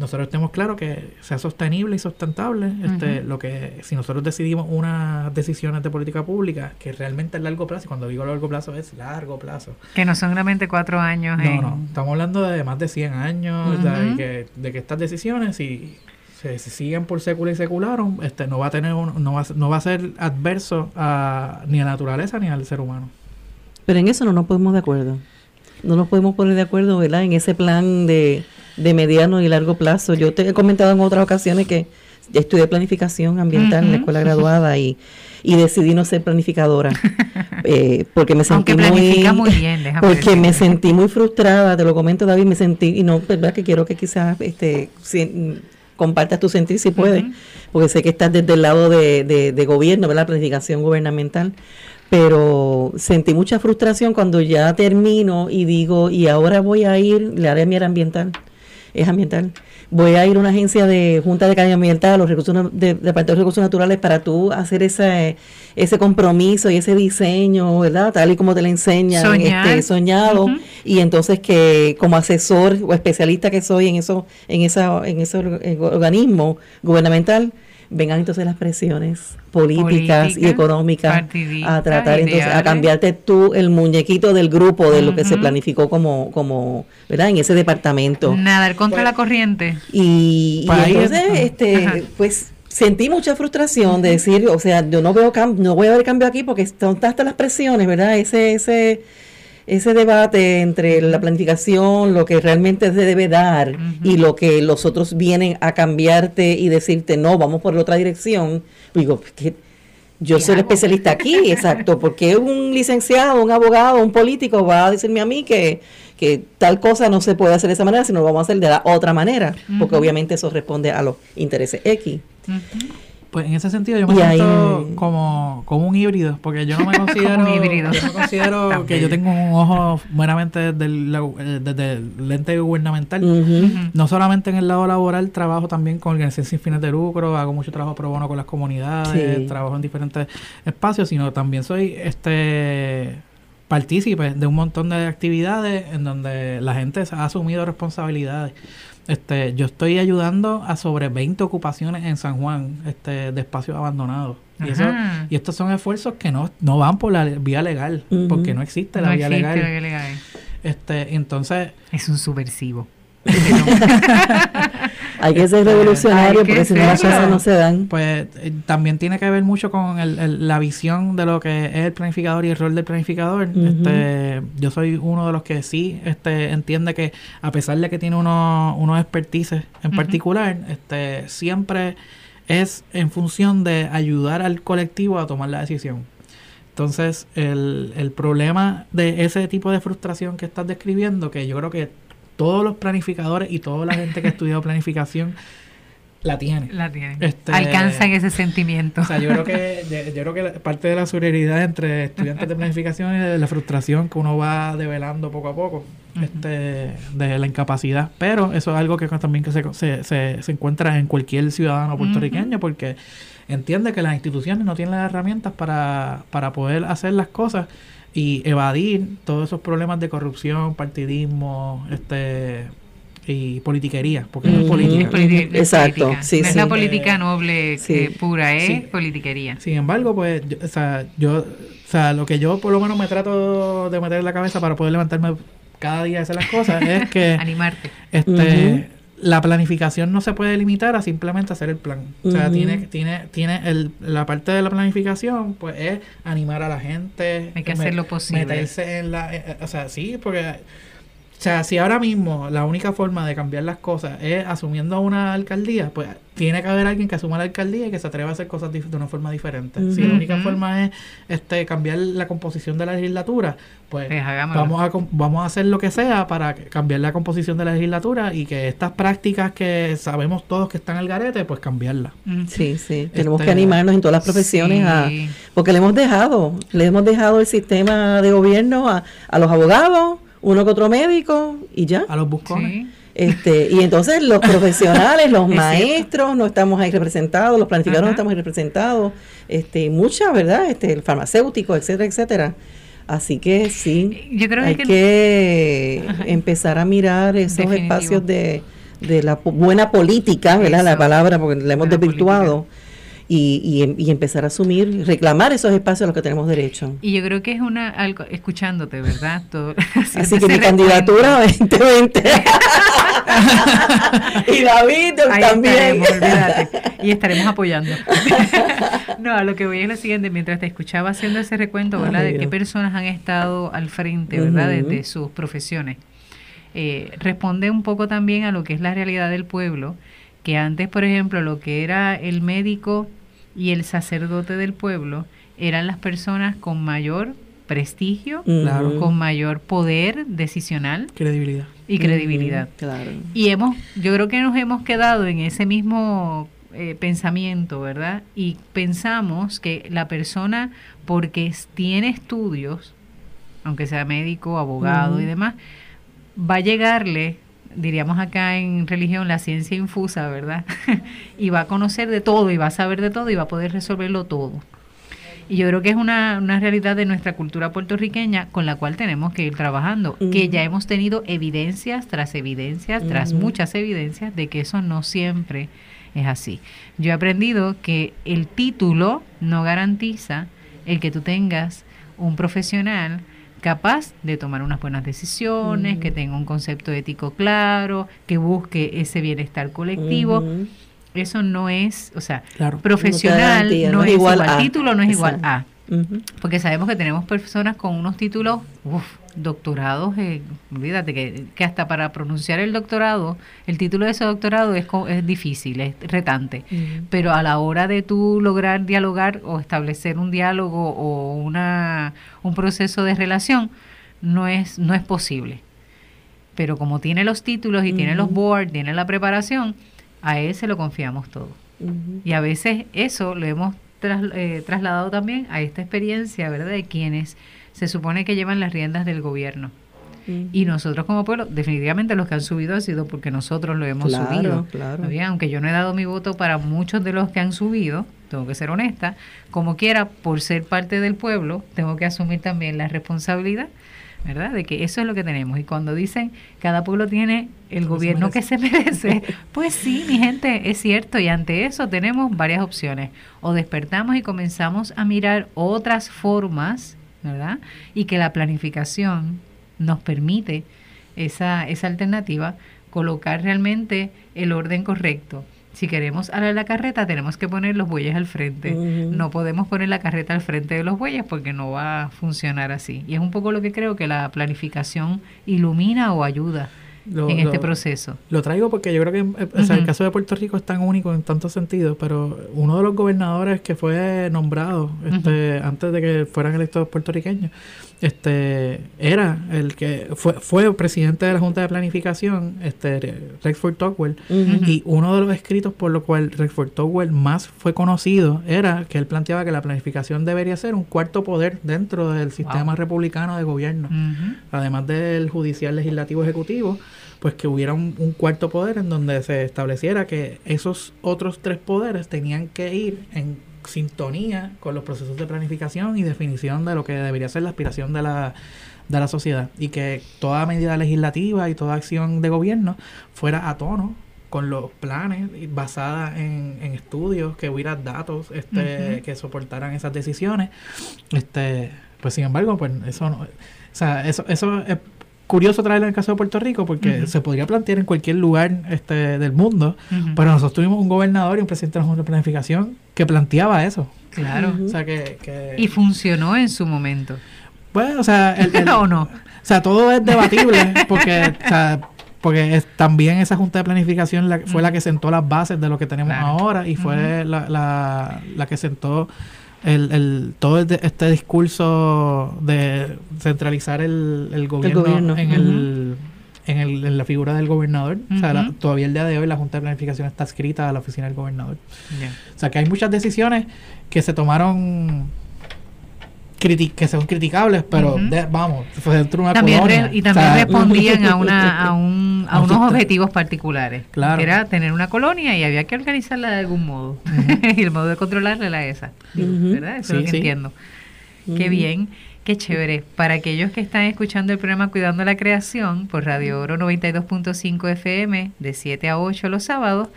nosotros tenemos claro que sea sostenible y sustentable, este, lo que si nosotros decidimos unas decisiones de política pública que realmente a largo plazo, y cuando digo largo plazo es largo plazo. Que no son realmente cuatro años. No, no, estamos hablando de más de 100 años, de, que, de que estas decisiones, si se, siguen por século y secularon, este, no va a tener no, va, no va a ser adverso a, ni a la naturaleza ni al ser humano. Pero en eso no nos podemos de acuerdo. No nos podemos poner de acuerdo, ¿verdad? En ese plan de de mediano y largo plazo. Yo te he comentado en otras ocasiones que estudié planificación ambiental en la escuela graduada y, y decidí no ser planificadora (laughs) eh, porque me sentí muy, (laughs) porque me sentí muy frustrada te lo comento David me sentí y no verdad que quiero que quizás este compartas tu sentir si puedes porque sé que estás desde el lado de, de, de gobierno la planificación gubernamental pero sentí mucha frustración cuando ya termino y digo y ahora voy a ir le haré mi ambiental es ambiental. Voy a ir a una agencia de Junta de Calidad Ambiental, los recursos de, de, de Recursos Naturales, para tú hacer ese, ese compromiso y ese diseño, ¿verdad? Tal y como te lo enseñan, este, soñado. Y entonces que como asesor o especialista que soy en eso, en esa, en ese organismo gubernamental, vengan entonces las presiones políticas y económicas a tratar entonces a cambiarte tú el muñequito del grupo de lo que se planificó como como verdad en ese departamento. Nadar contra la corriente. Y, entonces este pues sentí mucha frustración de decir o sea yo no veo no voy a ver cambio aquí porque están hasta las presiones verdad ese ese ese debate entre la planificación, lo que realmente se debe dar y lo que los otros vienen a cambiarte y decirte, no, vamos por la otra dirección, digo, que yo soy el especialista aquí, exacto, porque un licenciado, un abogado, un político va a decirme a mí que, que tal cosa no se puede hacer de esa manera, sino lo vamos a hacer de la otra manera, porque obviamente eso responde a los intereses X. Pues en ese sentido yo me siento como, como un híbrido, porque yo no me (laughs) considero, Yo no considero (laughs) que yo tengo un ojo meramente desde el, eh, desde el lente gubernamental. No solamente en el lado laboral, trabajo también con organizaciones sin fines de lucro, hago mucho trabajo pro bono con las comunidades, trabajo en diferentes espacios, sino también soy este partícipe de un montón de actividades en donde la gente ha asumido responsabilidades. Este, yo estoy ayudando a sobre 20 ocupaciones en San Juan este, de espacios abandonados. Y, eso, y estos son esfuerzos que no, no van por la vía legal, porque no existe la vía legal. Este, entonces... Es un subversivo. (laughs) Hay que ser revolucionario porque si no las cosas no se dan. Pues eh, también tiene que ver mucho con el, la visión de lo que es el planificador y el rol del planificador. este, yo soy uno de los que sí este, entiende que a pesar de que tiene unos, unos expertices en particular, este, siempre es en función de ayudar al colectivo a tomar la decisión. Entonces, el, el problema de ese tipo de frustración que estás describiendo, que yo creo que todos los planificadores y toda la gente que ha estudiado planificación la tiene. La tiene. Este, Alcanzan ese sentimiento. O sea, yo creo que, (laughs) yo creo que parte de la solidaridad entre estudiantes de planificación es la frustración que uno va develando poco a poco este, de la incapacidad. Pero eso es algo que también que se, se, se, encuentra en cualquier ciudadano puertorriqueño porque entiende que las instituciones no tienen las herramientas para, para poder hacer las cosas y evadir todos esos problemas de corrupción, partidismo, este y politiquería, porque no es política. Exacto, Sí, no es la política noble eh, pura, es politiquería. Sin embargo, pues, yo, o sea, yo, o sea, lo que yo por lo menos me trato de meter en la cabeza para poder levantarme cada día y hacer las cosas es que... (laughs) Animarte. Este, la planificación no se puede limitar a simplemente hacer el plan. O sea, tiene, tiene, tiene el, la parte de la planificación, pues es animar a la gente. Hay que hacer lo posible. Meterse en la... Eh, eh, o sea, sí, porque o sea, si ahora mismo la única forma de cambiar las cosas es asumiendo una alcaldía, pues tiene que haber alguien que asuma la alcaldía y que se atreva a hacer cosas de una forma diferente. Si la única forma es este cambiar la composición de la legislatura, pues, pues vamos a vamos a hacer lo que sea para cambiar la composición de la legislatura y que estas prácticas que sabemos todos que están al garete, pues cambiarlas. Sí, sí. Tenemos que este, animarnos en todas las profesiones a porque le hemos dejado, le hemos dejado el sistema de gobierno a, a los abogados uno que otro médico y ya. A los buscones. Este, y entonces los profesionales, los (laughs) maestros no estamos ahí representados, los planificadores no estamos ahí representados, este, muchas, ¿verdad? Este, el farmacéutico, etcétera, etcétera. Así que sí, Yo creo hay que, empezar a mirar esos espacios de, de la buena política, ¿verdad? La palabra, porque la hemos desvirtuado y, em, y, empezar a asumir, reclamar esos espacios a los que tenemos derecho. Y yo creo que es una, algo, escuchándote, ¿verdad? (laughs) Todo, (laughs) Así que mi candidatura 2020. (laughs) y David también. Y estaremos apoyando. no, a lo que voy es lo siguiente, mientras te escuchaba haciendo ese recuento, ¿verdad? de qué personas han estado al frente, ¿verdad? de, sus profesiones. Eh, responde un poco también a lo que es la realidad del pueblo, que antes, por ejemplo, lo que era el médico y el sacerdote del pueblo eran las personas con mayor prestigio, con mayor poder decisional, credibilidad y credibilidad. claro. Y hemos, yo creo que nos hemos quedado en ese mismo eh, pensamiento, ¿verdad? Y pensamos que la persona, porque tiene estudios, aunque sea médico, abogado y demás, va a llegarle diríamos acá en religión, la ciencia infusa, ¿verdad? (laughs) y va a conocer de todo y va a saber de todo y va a poder resolverlo todo. Y yo creo que es una, una realidad de nuestra cultura puertorriqueña con la cual tenemos que ir trabajando, que ya hemos tenido evidencias tras evidencias, tras muchas evidencias de que eso no siempre es así. Yo he aprendido que el título no garantiza el que tú tengas un profesional capaz de tomar unas buenas decisiones, que tenga un concepto ético claro, que busque ese bienestar colectivo. Eso no es, o sea, profesional no, es igual, a. título no es igual a. Porque sabemos que tenemos personas con unos títulos doctorados, eh, olvídate que, que, hasta para pronunciar el doctorado, el título de ese doctorado es, es difícil, es retante, pero a la hora de tú lograr dialogar o establecer un diálogo o una, un proceso de relación, no es, no es posible. Pero como tiene los títulos y tiene los boards, tiene la preparación, a él se lo confiamos todo. Y a veces eso lo hemos eh, trasladado también a esta experiencia, ¿verdad? De quienes se supone que llevan las riendas del gobierno. Y nosotros como pueblo, definitivamente los que han subido ha sido porque nosotros lo hemos subido. Claro. Aunque yo no he dado mi voto para muchos de los que han subido, tengo que ser honesta, como quiera, por ser parte del pueblo, tengo que asumir también la responsabilidad ¿verdad? De que eso es lo que tenemos. Y cuando dicen cada pueblo tiene el gobierno que se merece, (laughs) pues sí, mi gente, es cierto. Y ante eso tenemos varias opciones. O despertamos y comenzamos a mirar otras formas, ¿verdad? Y que la planificación nos permite esa, esa alternativa, colocar realmente el orden correcto si queremos alar la carreta, tenemos que poner los bueyes al frente. No podemos poner la carreta al frente de los bueyes porque no va a funcionar así. Y es un poco lo que creo que la planificación ilumina o ayuda en este proceso. Lo traigo porque yo creo que el caso de Puerto Rico es tan único en tantos sentidos, pero uno de los gobernadores que fue nombrado este, antes de que fueran electos puertorriqueños, este era el que fue, fue presidente de la Junta de Planificación, este Rexford Tocqueville, y uno de los escritos por lo cual Rexford Tocqueville más fue conocido era que él planteaba que la planificación debería ser un cuarto poder dentro del sistema republicano de gobierno, además del judicial, legislativo, ejecutivo, pues que hubiera un, un cuarto poder en donde se estableciera que esos otros tres poderes tenían que ir en sintonía con los procesos de planificación y definición de lo que debería ser la aspiración de la, de la sociedad. Y que toda medida legislativa y toda acción de gobierno fuera a tono con los planes basada en, en estudios que hubiera datos este que soportaran esas decisiones. Este pues sin embargo pues eso no o sea eso eso es curioso traerlo en el caso de Puerto Rico porque se podría plantear en cualquier lugar este, del mundo, pero nosotros tuvimos un gobernador y un presidente de la Junta de Planificación que planteaba eso. Claro. o sea, que, Y funcionó en su momento. Bueno, o sea, (laughs) o no. O sea, todo es debatible porque, o sea, porque es, también esa Junta de Planificación fue la que sentó las bases de lo que tenemos ahora y fue la, la, la que sentó el, el, todo este discurso de centralizar el, el, gobierno, en, el, en, el, en la figura del gobernador. O sea, todavía el día de hoy la Junta de Planificación está escrita a la oficina del gobernador. O sea, que hay muchas decisiones que se tomaron que son criticables, pero vamos, fue dentro de una también y también respondían a, (laughs) una, a, un, a unos objetivos particulares, claro. que era tener una colonia y había que organizarla de algún modo, (laughs) y el modo de controlarla era esa, ¿verdad? Eso es lo que entiendo. Qué bien. Qué chévere. Para aquellos que están escuchando el programa Cuidando la Creación por Radio Oro 92.5 FM de 7 a 8 los sábados,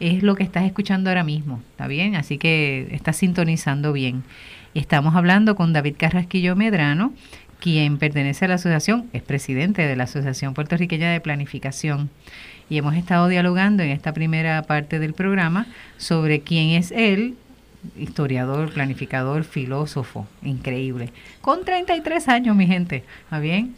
es lo que estás escuchando ahora mismo, ¿está bien? Así que estás sintonizando bien. Estamos hablando con David Carrasquillo Medrano, quien pertenece a la asociación, es presidente de la Asociación Puertorriqueña de Planificación. Y hemos estado dialogando en esta primera parte del programa sobre quién es él, historiador, planificador, filósofo, increíble. Con 33 años, mi gente, ¿está bien?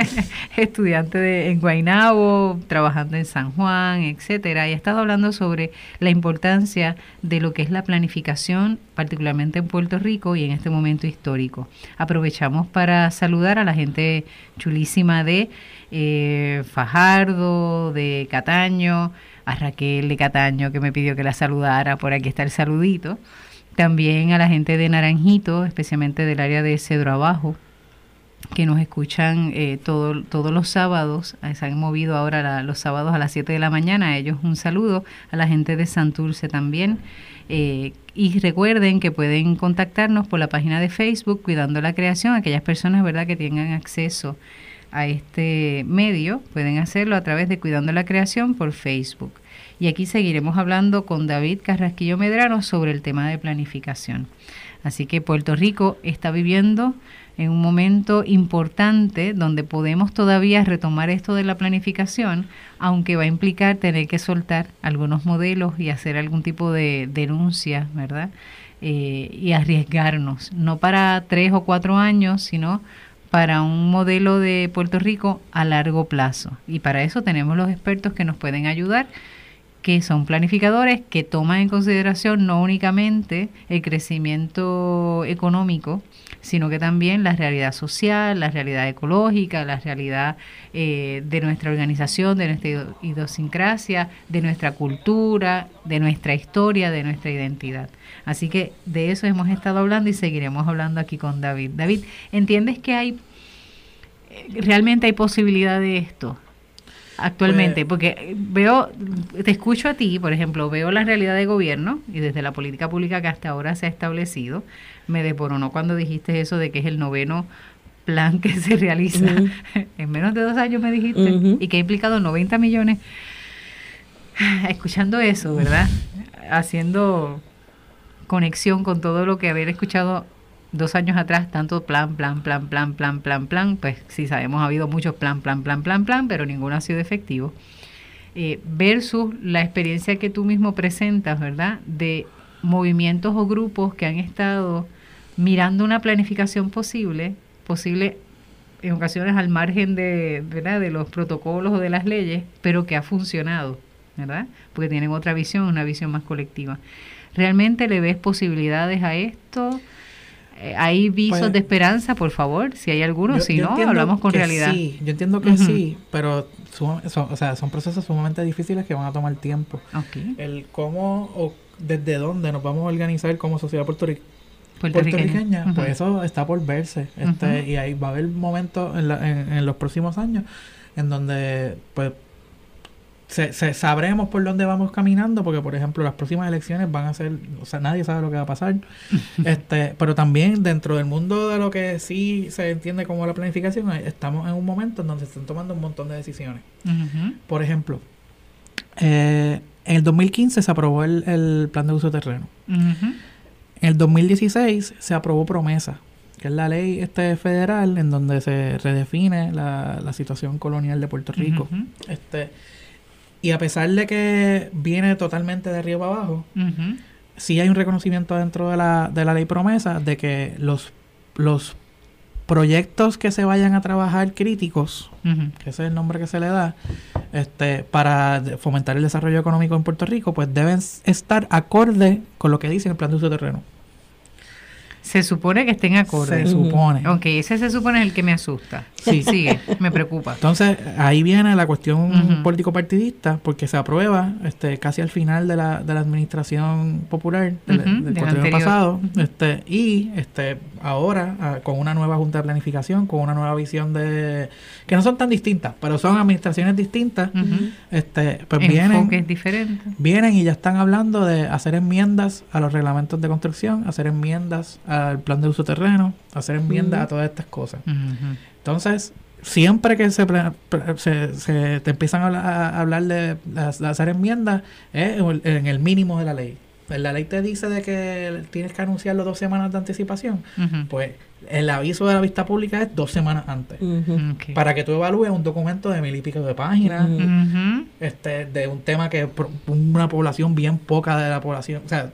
(laughs) Estudiante de, en Guaynabo, trabajando en San Juan, etcétera, y ha estado hablando sobre la importancia de lo que es la planificación, particularmente en Puerto Rico y en este momento histórico. Aprovechamos para saludar a la gente chulísima de eh, Fajardo, de Cataño, a Raquel de Cataño que me pidió que la saludara, por aquí está el saludito. También a la gente de Naranjito, especialmente del área de Cedro Abajo, que nos escuchan eh, todo, todos los sábados. Eh, se han movido ahora los sábados a las 7 de la mañana. A ellos un saludo. A la gente de Santurce también. Eh, y recuerden que pueden contactarnos por la página de Facebook Cuidando la Creación. Aquellas personas verdad que tengan acceso a este medio pueden hacerlo a través de Cuidando la Creación por Facebook. Y aquí seguiremos hablando con David Carrasquillo Medrano sobre el tema de planificación. Así que Puerto Rico está viviendo en un momento importante donde podemos todavía retomar esto de la planificación, aunque va a implicar tener que soltar algunos modelos y hacer algún tipo de denuncia, ¿verdad? Eh, y arriesgarnos, no para tres o cuatro años, sino para un modelo de Puerto Rico a largo plazo. Y para eso tenemos los expertos que nos pueden ayudar que son planificadores que toman en consideración no únicamente el crecimiento económico, sino que también la realidad social, la realidad ecológica, la realidad eh, de nuestra organización, de nuestra idiosincrasia, de nuestra cultura, de nuestra historia, de nuestra identidad. Así que de eso hemos estado hablando y seguiremos hablando aquí con David. David, ¿entiendes que hay eh, realmente hay posibilidad de esto? Actualmente, pues, porque veo, te escucho a ti, por ejemplo, veo la realidad de gobierno y desde la política pública que hasta ahora se ha establecido, me desboronó cuando dijiste eso de que es el noveno plan que se realiza (laughs) en menos de dos años, me dijiste, y que ha implicado 90 millones. (sighs) Escuchando eso, ¿verdad? Haciendo conexión con todo lo que haber escuchado dos años atrás tanto plan, plan, plan, plan, plan, plan, plan, pues sí sabemos ha habido muchos plan, plan, plan, plan, plan, pero ninguno ha sido efectivo. Eh, versus la experiencia que tú mismo presentas, ¿verdad? De movimientos o grupos que han estado mirando una planificación posible, posible en ocasiones al margen de, ¿verdad? de los protocolos o de las leyes, pero que ha funcionado, ¿verdad? Porque tienen otra visión, una visión más colectiva. ¿Realmente le ves posibilidades a esto? Eh, ¿Hay visos pues, de esperanza, por favor? Si hay alguno, si no, hablamos con realidad. Sí, yo entiendo que sí, pero son, o sea, son procesos sumamente difíciles que van a tomar tiempo. El cómo o desde dónde nos vamos a organizar como sociedad puertorriqueña, puertorriqueña, pues eso está por verse. Este, Y ahí va a haber momentos en, en, en los próximos años en donde pues se, sabremos por dónde vamos caminando, porque por ejemplo las próximas elecciones van a ser, o sea, nadie sabe lo que va a pasar. (laughs) este, pero también dentro del mundo de lo que sí se entiende como la planificación, estamos en un momento en donde se están tomando un montón de decisiones. Por ejemplo, eh, en el 2015 se aprobó el, plan de uso de terreno. En el 2016 se aprobó promesa, que es la ley este federal en donde se redefine la, la situación colonial de Puerto Rico. Este y a pesar de que viene totalmente de arriba abajo, sí hay un reconocimiento dentro de la, de la ley promesa de que los, los proyectos que se vayan a trabajar críticos, que ese es el nombre que se le da, este, para fomentar el desarrollo económico en Puerto Rico, pues deben estar acorde con lo que dice el plan de uso de terreno. Se supone que estén acordes. Se supone. Ok, ese se supone es el que me asusta. Sí, sigue, me preocupa. Entonces, ahí viene la cuestión político-partidista, porque se aprueba este, casi al final de la, de la administración popular del, del, pasado, este, y este, ahora ah, con una nueva junta de planificación, con una nueva visión de... que no son tan distintas, pero son administraciones distintas, este, pues vienen... diferente. Vienen y ya están hablando de hacer enmiendas a los reglamentos de construcción, hacer enmiendas al plan de uso terreno, hacer enmiendas a todas estas cosas. Entonces, siempre que se, se, te empiezan a, hablar de, hacer enmiendas, es en el mínimo de la ley. La ley te dice de que tienes que anunciarlo dos semanas de anticipación. Pues el aviso de la vista pública es dos semanas antes. Para que tú evalúes un documento de mil y pico de páginas, este, de un tema que una población bien poca de la población. O sea,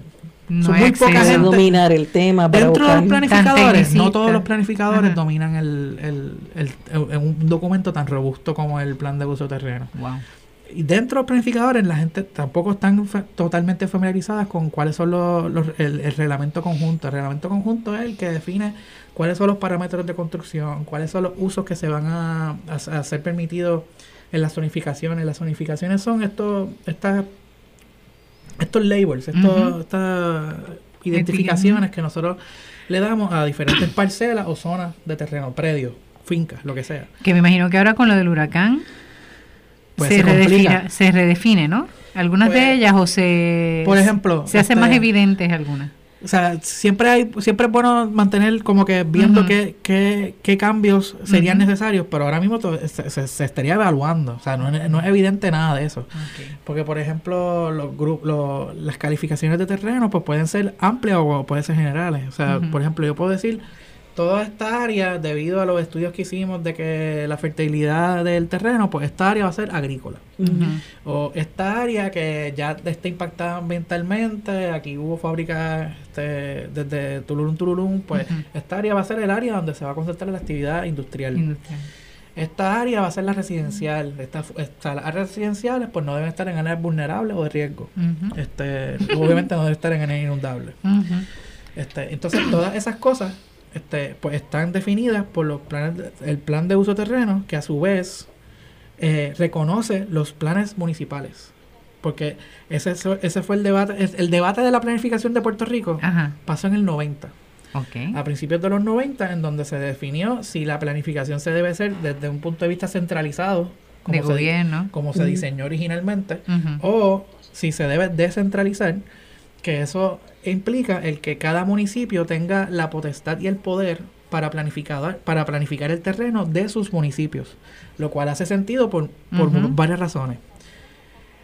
no muy poca gente. dominar el tema. Dentro de los planificadores, no todos los planificadores dominan el, el, el, un documento tan robusto como el plan de uso terreno. Y dentro de los planificadores, la gente tampoco están totalmente familiarizadas con cuáles son los, el, reglamento conjunto. El reglamento conjunto es el que define cuáles son los parámetros de construcción, cuáles son los usos que se van a, a, ser permitidos en las zonificaciones. Las zonificaciones son estos, estas estos labels, estas identificaciones que nosotros le damos a diferentes parcelas o zonas de terreno, predios, fincas, lo que sea. Que me imagino que ahora con lo del huracán pues se, redefine, se, redefine, ¿no? Algunas de pues, ellas o se... Por ejemplo... Se hacen más este, evidentes algunas. O sea, siempre hay siempre es bueno mantener como que viendo qué, qué, qué, cambios serían necesarios, pero ahora mismo se, se, estaría evaluando. O sea, no, no, es evidente nada de eso. Porque, por ejemplo, los grupos, las calificaciones de terreno pues pueden ser amplias o pueden ser generales. O sea, por ejemplo, yo puedo decir toda esta área, debido a los estudios que hicimos de que la fertilidad del terreno, pues esta área va a ser agrícola. O esta área que ya está impactada ambientalmente, aquí hubo fábricas este, desde Tulum, Tulum, pues esta área va a ser el área donde se va a concentrar la actividad industrial. Esta área va a ser la residencial. Esta, las áreas residenciales pues no deben estar en áreas vulnerables o de riesgo. este, obviamente no deben estar en áreas inundables. este, entonces todas esas cosas este, pues están definidas por los planes, el plan de uso terreno, que a su vez eh, reconoce los planes municipales. Porque ese, ese fue el debate, el debate de la planificación de Puerto Rico pasó en el 90. A principios de los 90, en donde se definió si la planificación se debe hacer desde un punto de vista centralizado, como, se, gobierno. como se diseñó originalmente, o si se debe descentralizar, que eso implica el que cada municipio tenga la potestad y el poder para planificar, para planificar el terreno de sus municipios, lo cual hace sentido por, por varias razones.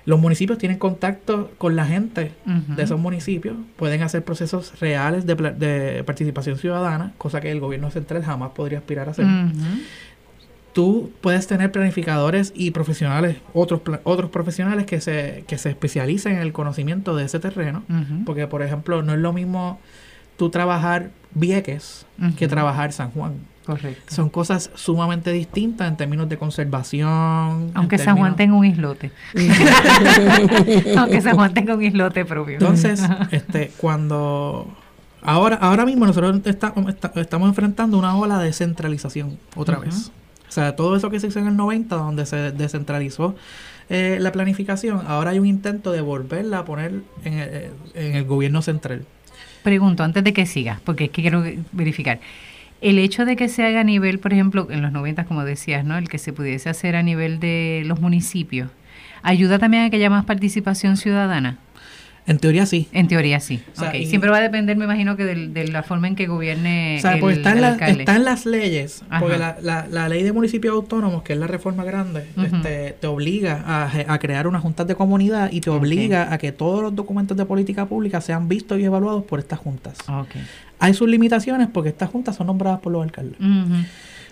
Los municipios tienen contacto con la gente de esos municipios, pueden hacer procesos reales de, de, participación ciudadana, cosa que el gobierno central jamás podría aspirar a hacer tú puedes tener planificadores y profesionales, otros, otros profesionales que se, que se especialicen en el conocimiento de ese terreno, porque por ejemplo no es lo mismo tú trabajar Vieques que trabajar San Juan. Correcto. Son cosas sumamente distintas en términos de conservación. Aunque San Juan tenga un islote. (laughs) Aunque San Juan tenga un islote propio. Entonces, este, cuando ahora, ahora mismo nosotros estamos enfrentando una ola de centralización otra vez. O sea, todo eso que se hizo en el 90, donde se descentralizó eh, la planificación, ahora hay un intento de volverla a poner en el, eh, en el gobierno central. Pregunto, antes de que sigas, porque es que quiero verificar. El hecho de que se haga a nivel, por ejemplo, en los 90, como decías, ¿no? El que se pudiese hacer a nivel de los municipios, ¿ayuda también a que haya más participación ciudadana? En teoría sí. En teoría sí. Siempre va a depender, me imagino, que de, la forma en que gobierne. O sea, pues están, están las leyes. Porque la, la, ley de municipios autónomos, que es la reforma grande, este, te obliga a, crear una junta de comunidad y te obliga a que todos los documentos de política pública sean vistos y evaluados por estas juntas. Hay sus limitaciones porque estas juntas son nombradas por los alcaldes.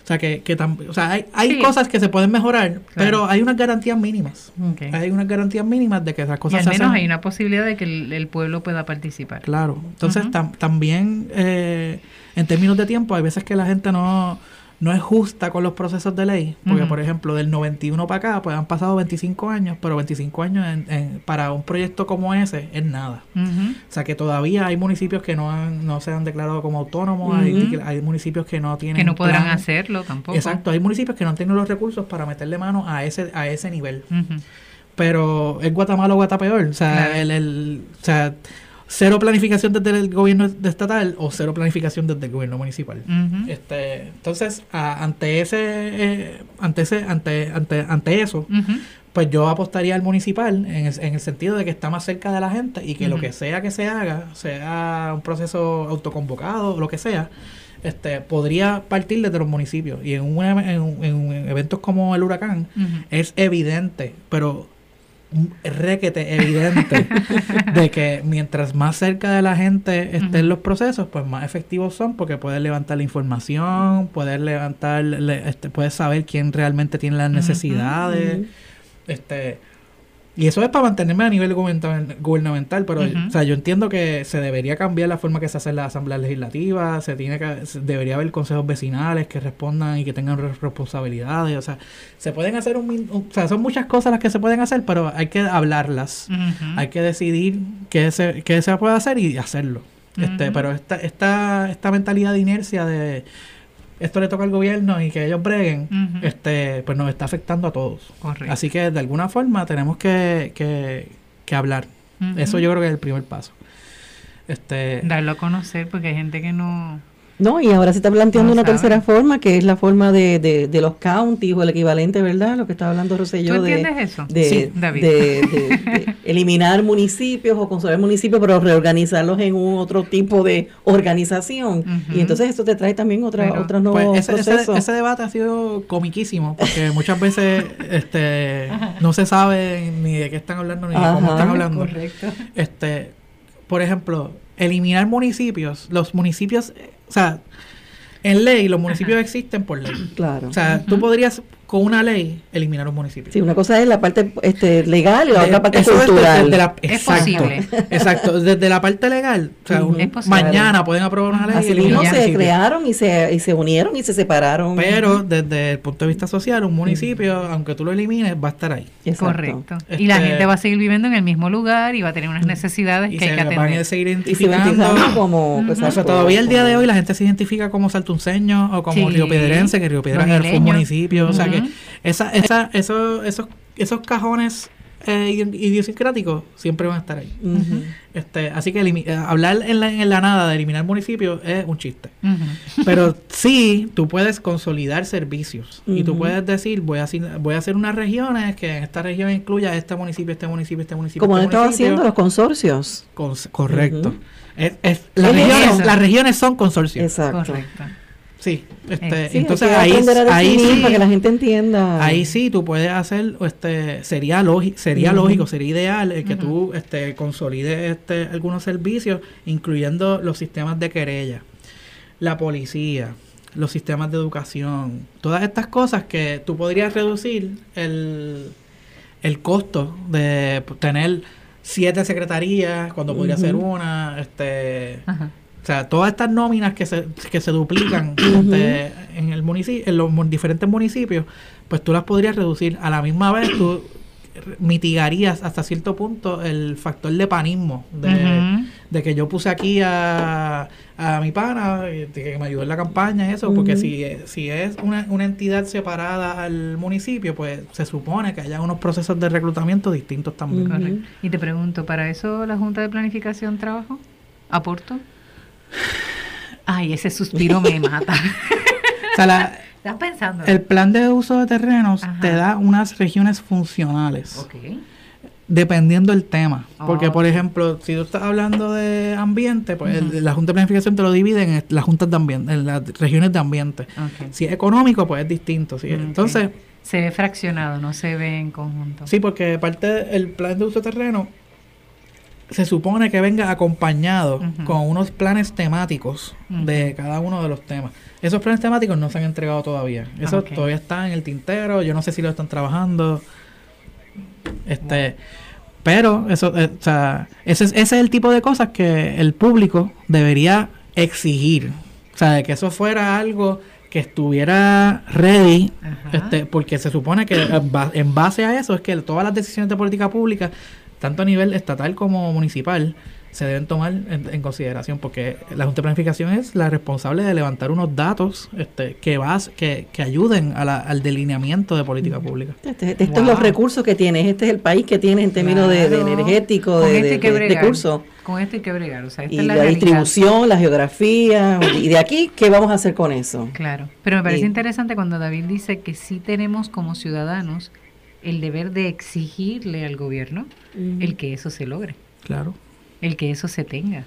O sea, que, que o sea, hay, hay cosas que se pueden mejorar, pero hay unas garantías mínimas. Hay unas garantías mínimas de que esas cosas y al menos hay una posibilidad de que el, pueblo pueda participar. Claro. Entonces, también eh, en términos de tiempo, hay veces que la gente no no es justa con los procesos de ley, porque por ejemplo del 91 para acá, pues han pasado 25 años, pero 25 años en, para un proyecto como ese es nada. O sea que todavía hay municipios que no han, no se han declarado como autónomos, hay, municipios que no tienen... Que no podrán hacerlo tampoco. Exacto, hay municipios que no tienen los recursos para meterle mano a ese, a ese nivel. Pero es Guatemala o Guatapeor, o sea, el, el, o sea cero planificación desde el gobierno estatal o cero planificación desde el gobierno municipal. este, entonces, ante ese, eh, ante ese, ante, ante, ante eso, pues yo apostaría al municipal en el, en el, sentido de que está más cerca de la gente y que lo que sea que se haga, sea un proceso autoconvocado, o lo que sea, este, podría partir desde los municipios. Y en, un, en, eventos como el huracán es evidente, pero requete evidente (laughs) de que mientras más cerca de la gente estén los procesos, pues más efectivos son porque puedes levantar la información, puedes levantar, este, puedes saber quién realmente tiene las necesidades, este y eso es para mantenerme a nivel gubernamental, pero o sea, yo entiendo que se debería cambiar la forma que se hacen las asambleas legislativas, se tiene que debería haber consejos vecinales que respondan y que tengan responsabilidades, o sea, se pueden hacer un, o sea, son muchas cosas las que se pueden hacer, pero hay que hablarlas. Hay que decidir qué se qué se puede hacer y hacerlo. Este, pero esta esta esta mentalidad de inercia de esto le toca al gobierno y que ellos breguen, este, pues nos está afectando a todos. Así que de alguna forma tenemos que, que, que hablar. Eso yo creo que es el primer paso. Este, Darlo a conocer porque hay gente que no no, y ahora se está planteando una tercera forma, que es la forma de, de, los counties o el equivalente, ¿verdad? Lo que estaba hablando Rosselló. ¿Tú entiendes de, eso? De, de, (laughs) eliminar municipios o consolidar municipios, pero reorganizarlos en un otro tipo de organización. Y entonces esto te trae también otra, otros nuevos pues ese, Ese, debate ha sido comiquísimo, porque muchas veces (laughs) este no se sabe ni de qué están hablando ni de cómo están hablando. Correcto. Este, por ejemplo, eliminar municipios, los municipios sea, en ley los municipios existen por ley. Claro. O sea, tú podrías con una ley eliminar un municipio. Sí, una cosa es la parte este, legal y la otra parte cultural. Es, posible. Exacto, desde la parte legal, o sea, mañana pueden aprobar una ley. Así mismo se crearon y se, y se unieron y se separaron. Pero desde el punto de vista social, un municipio, aunque tú lo elimines, va a estar ahí. Correcto. y la este gente va a seguir viviendo en el mismo lugar y va a tener unas necesidades que hay que atender. Van a seguir identificando. como, pues, o sea, todavía el día de hoy la gente se identifica como saltunceño o como río piedrense, que Río Piedra es un municipio. O sea que esa, esa, eso, esos, esos cajones eh, idiosincráticos siempre van a estar ahí. este, así que eh, hablar en la, en la, nada de eliminar municipios es un chiste. Pero (laughs) sí, tú puedes consolidar servicios y tú puedes decir, voy a, voy a hacer unas regiones que en esta región incluya este municipio, este municipio, este municipio. Como este lo haciendo los consorcios. correcto. es, las, regiones, las regiones son consorcios. Exacto. Correcto. Sí, este, entonces ahí, ahí sí, para que la gente entienda. Ahí sí, tú puedes hacer, este, sería lógico, sería lógico, sería ideal el que tú, este, consolides, este, algunos servicios, incluyendo los sistemas de querella, la policía, los sistemas de educación, todas estas cosas que tú podrías reducir el, el costo de tener siete secretarías cuando podría ser una, este, o sea, todas estas nóminas que se, que se duplican en el municipio, en los diferentes municipios, pues tú las podrías reducir. A la misma vez tú mitigarías hasta cierto punto el factor de panismo, de, que yo puse aquí a, a mi pana, que me ayudó en la campaña y eso, porque si, si es una, una entidad separada al municipio, pues se supone que haya unos procesos de reclutamiento distintos también. Y te pregunto, ¿para eso la Junta de Planificación trabajó? ¿Aporto? Ay, ese suspiro me mata. (laughs) ¿Estás pensando? El plan de uso de terrenos te da unas regiones funcionales. Dependiendo del tema. Porque, por ejemplo, si tú estás hablando de ambiente, pues la Junta de Planificación te lo divide en las juntas de ambiente, en las regiones de ambiente. Si es económico, pues es distinto. Entonces. Se ve fraccionado, no se ve en conjunto. Sí, porque parte del plan de uso de terreno se supone que venga acompañado con unos planes temáticos de cada uno de los temas. Esos planes temáticos no se han entregado todavía. Eso todavía está en el tintero. Yo no sé si lo están trabajando. Este, pero eso, eh, o sea, ese, ese, es el tipo de cosas que el público debería exigir. O sea, de que eso fuera algo que estuviera ready, este, porque se supone que en base a eso es que todas las decisiones de política pública tanto a nivel estatal como municipal, se deben tomar en, consideración porque la Junta de Planificación es la responsable de levantar unos datos este, que, vas, que, que ayuden al delineamiento de política pública. Este, este estos son los recursos que tienes, este es el país que tiene en términos de, energético, de, este recursos. Con esto hay que bregar. O sea, y la, distribución, la geografía, y de aquí, ¿qué vamos a hacer con eso? Claro, pero me parece interesante cuando David dice que sí tenemos como ciudadanos el deber de exigirle al gobierno el que eso se logre. Claro. El que eso se tenga.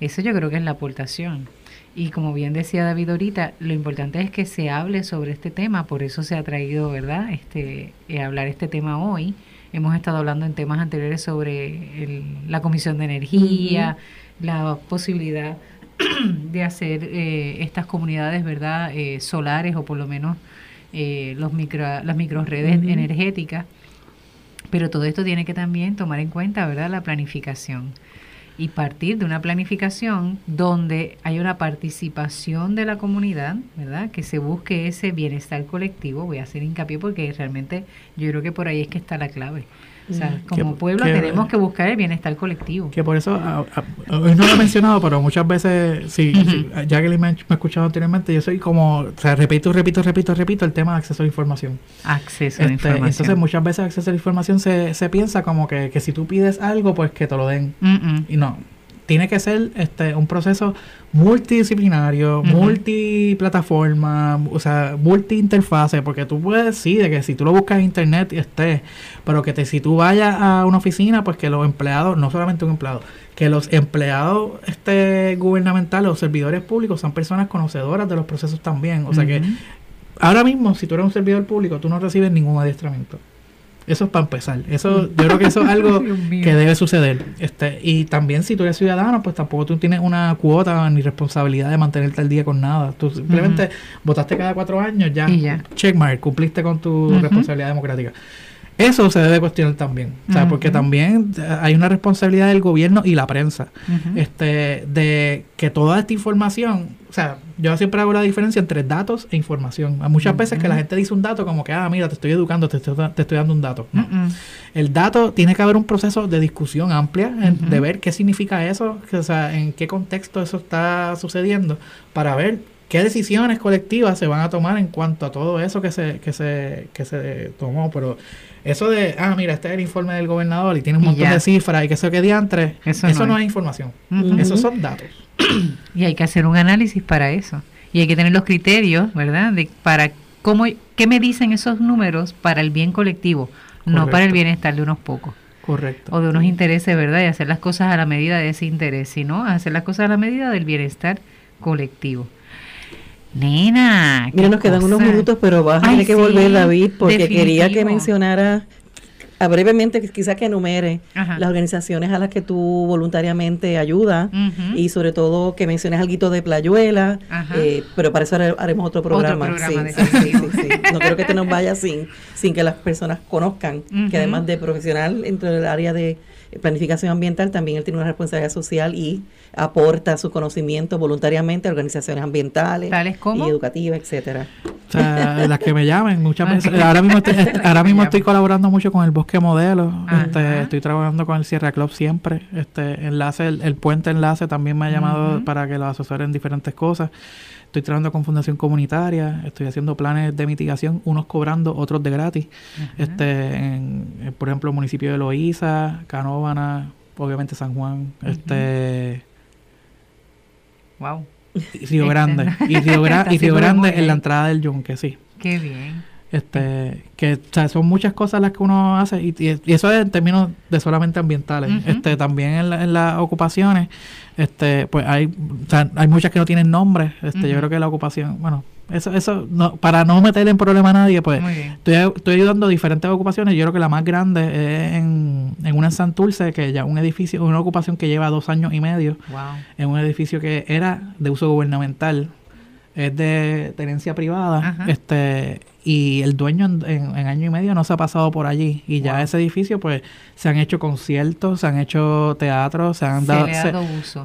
Eso yo creo que es la aportación. Y como bien decía David ahorita, lo importante es que se hable sobre este tema, por eso se ha traído, ¿verdad?, este, eh, hablar este tema hoy. Hemos estado hablando en temas anteriores sobre la Comisión de Energía, la posibilidad (clears throat) de hacer eh, estas comunidades, ¿verdad?, eh, solares o por lo menos eh, los micro, las microredes energéticas. Pero todo esto tiene que también tomar en cuenta, ¿verdad?, la planificación. Y partir de una planificación donde hay una participación de la comunidad, ¿verdad? Que se busque ese bienestar colectivo. Voy a hacer hincapié porque realmente yo creo que por ahí es que está la clave. O sea, como pueblo tenemos que buscar el bienestar colectivo. Que por eso, hoy no lo he mencionado, pero muchas veces, sí, ya que me, ha escuchado anteriormente, yo soy como, o sea, repito, repito, repito, repito el tema de acceso a la información. Acceso a la este, información. Entonces, muchas veces acceso a la información se, se piensa como que, que si tú pides algo, pues que te lo den. Y no, tiene que ser este un proceso multidisciplinario, multiplataforma, o sea, multiinterfase, porque tú puedes, sí, de que si tú lo buscas en internet y esté, pero que te, si tú vayas a una oficina, pues que los empleados, no solamente un empleado, que los empleados este gubernamentales o servidores públicos son personas conocedoras de los procesos también. O sea que ahora mismo, si tú eres un servidor público, tú no recibes ningún adiestramiento. Eso es para empezar. Eso, (laughs) yo creo que eso es algo que debe suceder. Este, y también si tú eres ciudadano, pues tampoco tú tienes una cuota ni responsabilidad de mantenerte al día con nada. Tú simplemente votaste cada cuatro años, ya, ya. checkmark, cumpliste con tu responsabilidad democrática. Eso se debe cuestionar también, o sea, porque también hay una responsabilidad del gobierno y la prensa, este, de que toda esta información, o sea, yo siempre hago la diferencia entre datos e información. Hay muchas veces que la gente dice un dato como que, ah, mira, te estoy educando, te estoy, te estoy dando un dato. El dato tiene que haber un proceso de discusión amplia, de ver qué significa eso, o sea, en qué contexto eso está sucediendo, para ver qué decisiones colectivas se van a tomar en cuanto a todo eso que se, que se, que se tomó, pero eso de, ah, mira, este es el informe del gobernador y tiene un montón de cifras y que eso que diantre, eso, eso no, es. información. Esos son datos. Y hay que hacer un análisis para eso. Y hay que tener los criterios, ¿verdad? De para cómo, qué me dicen esos números para el bien colectivo, no para el bienestar de unos pocos. Correcto. O de unos intereses, ¿verdad? Y hacer las cosas a la medida de ese interés, sino hacer las cosas a la medida del bienestar colectivo. Nena. Mira, nos quedan unos minutos, pero vas a tener que volver, David, porque quería que mencionara brevemente, quizás que enumere las organizaciones a las que tú voluntariamente ayudas y sobre todo que menciones algo de Playuela, eh, pero para eso haremos otro programa. no creo que te nos vaya sin, sin que las personas conozcan que además de profesional dentro del área de planificación ambiental, también él tiene una responsabilidad social y aporta su conocimiento voluntariamente a organizaciones ambientales y educativas, etcétera. O sea, (laughs) las que me llamen muchas veces. Ahora mismo estoy, ahora mismo estoy colaborando mucho con el Bosque Modelo. Este, estoy trabajando con el Sierra Club siempre. Este enlace, el, Puente Enlace también me ha llamado para que lo asesoren diferentes cosas. Estoy trabajando con Fundación Comunitaria, estoy haciendo planes de mitigación, unos cobrando, otros de gratis. este en, Por ejemplo, el municipio de Loíza, Canóvana, obviamente San Juan, este Wow. Río Grande. Y Río, y Río Grande en la entrada del Yunque, sí. Qué bien. Este, que o sea, son muchas cosas las que uno hace y, y, eso es en términos de solamente ambientales. Este, también en, en, las ocupaciones, este, pues hay, o sea, hay muchas que no tienen nombre. Este, yo creo que la ocupación, bueno, eso, eso no, para no meterle en problema a nadie, pues estoy, estoy, ayudando a diferentes ocupaciones. Yo creo que la más grande es en, en una en Santurce, que ya un edificio, una ocupación que lleva dos años y medio, en un edificio que era de uso gubernamental, es de tenencia privada, este y el dueño en, año y medio no se ha pasado por allí. Y ya ese edificio pues se han hecho conciertos, se han hecho teatros, se han dado,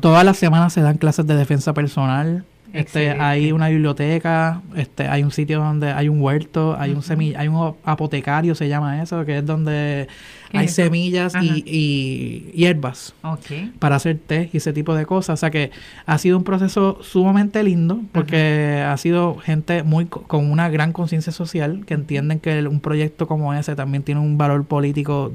todas las semanas se dan clases de defensa personal este, hay una biblioteca, este, hay un sitio donde hay un huerto, hay un semilla, hay un apotecario, se llama eso, que es donde hay semillas y, hierbas para hacer té y ese tipo de cosas. O sea que ha sido un proceso sumamente lindo porque ha sido gente muy con una gran conciencia social que entienden que un proyecto como ese también tiene un valor político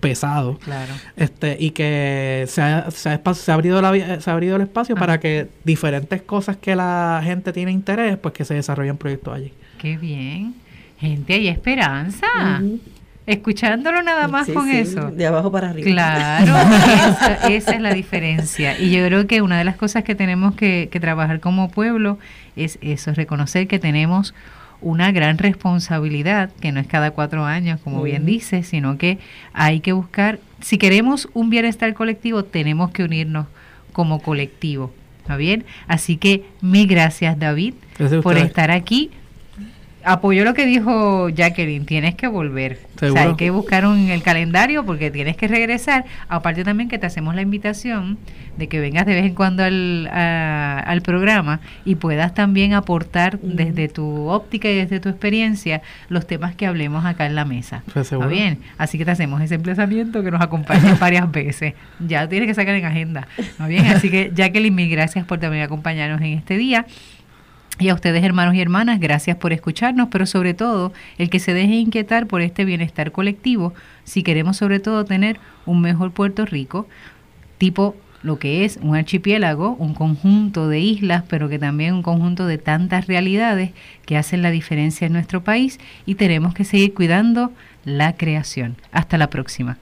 pesado. Claro. Este, y que se ha, se ha, se ha abrido, la, se ha abrido el espacio para que diferentes cosas que la gente tiene interés, pues que se desarrollen proyectos allí. Qué bien. Gente, hay esperanza. Escuchándolo nada más con eso. De abajo para arriba. Claro, (laughs) esa, es la diferencia. Y yo creo que una de las cosas que tenemos que, que trabajar como pueblo es eso, reconocer que tenemos una gran responsabilidad, que no es cada cuatro años, como bien dice, sino que hay que buscar, si queremos un bienestar colectivo, tenemos que unirnos como colectivo. ¿Está bien? Así que mil gracias, David, por estar aquí apoyo lo que dijo Jacqueline, tienes que volver. O sea, hay que buscar un, el calendario porque tienes que regresar. Aparte también que te hacemos la invitación de que vengas de vez en cuando al, al programa y puedas también aportar desde tu óptica y desde tu experiencia los temas que hablemos acá en la mesa. ¿Está bien? Así que te hacemos ese emplazamiento que nos acompaña (laughs) varias veces. Ya tienes que sacar en agenda. ¿Está bien? Así que Jacqueline, mil gracias por también acompañarnos en este día. Y a ustedes, hermanos y hermanas, gracias por escucharnos, pero sobre todo el que se deje inquietar por este bienestar colectivo, si queremos sobre todo tener un mejor Puerto Rico, tipo lo que es un archipiélago, un conjunto de islas, pero que también un conjunto de tantas realidades que hacen la diferencia en nuestro país y tenemos que seguir cuidando la creación. Hasta la próxima.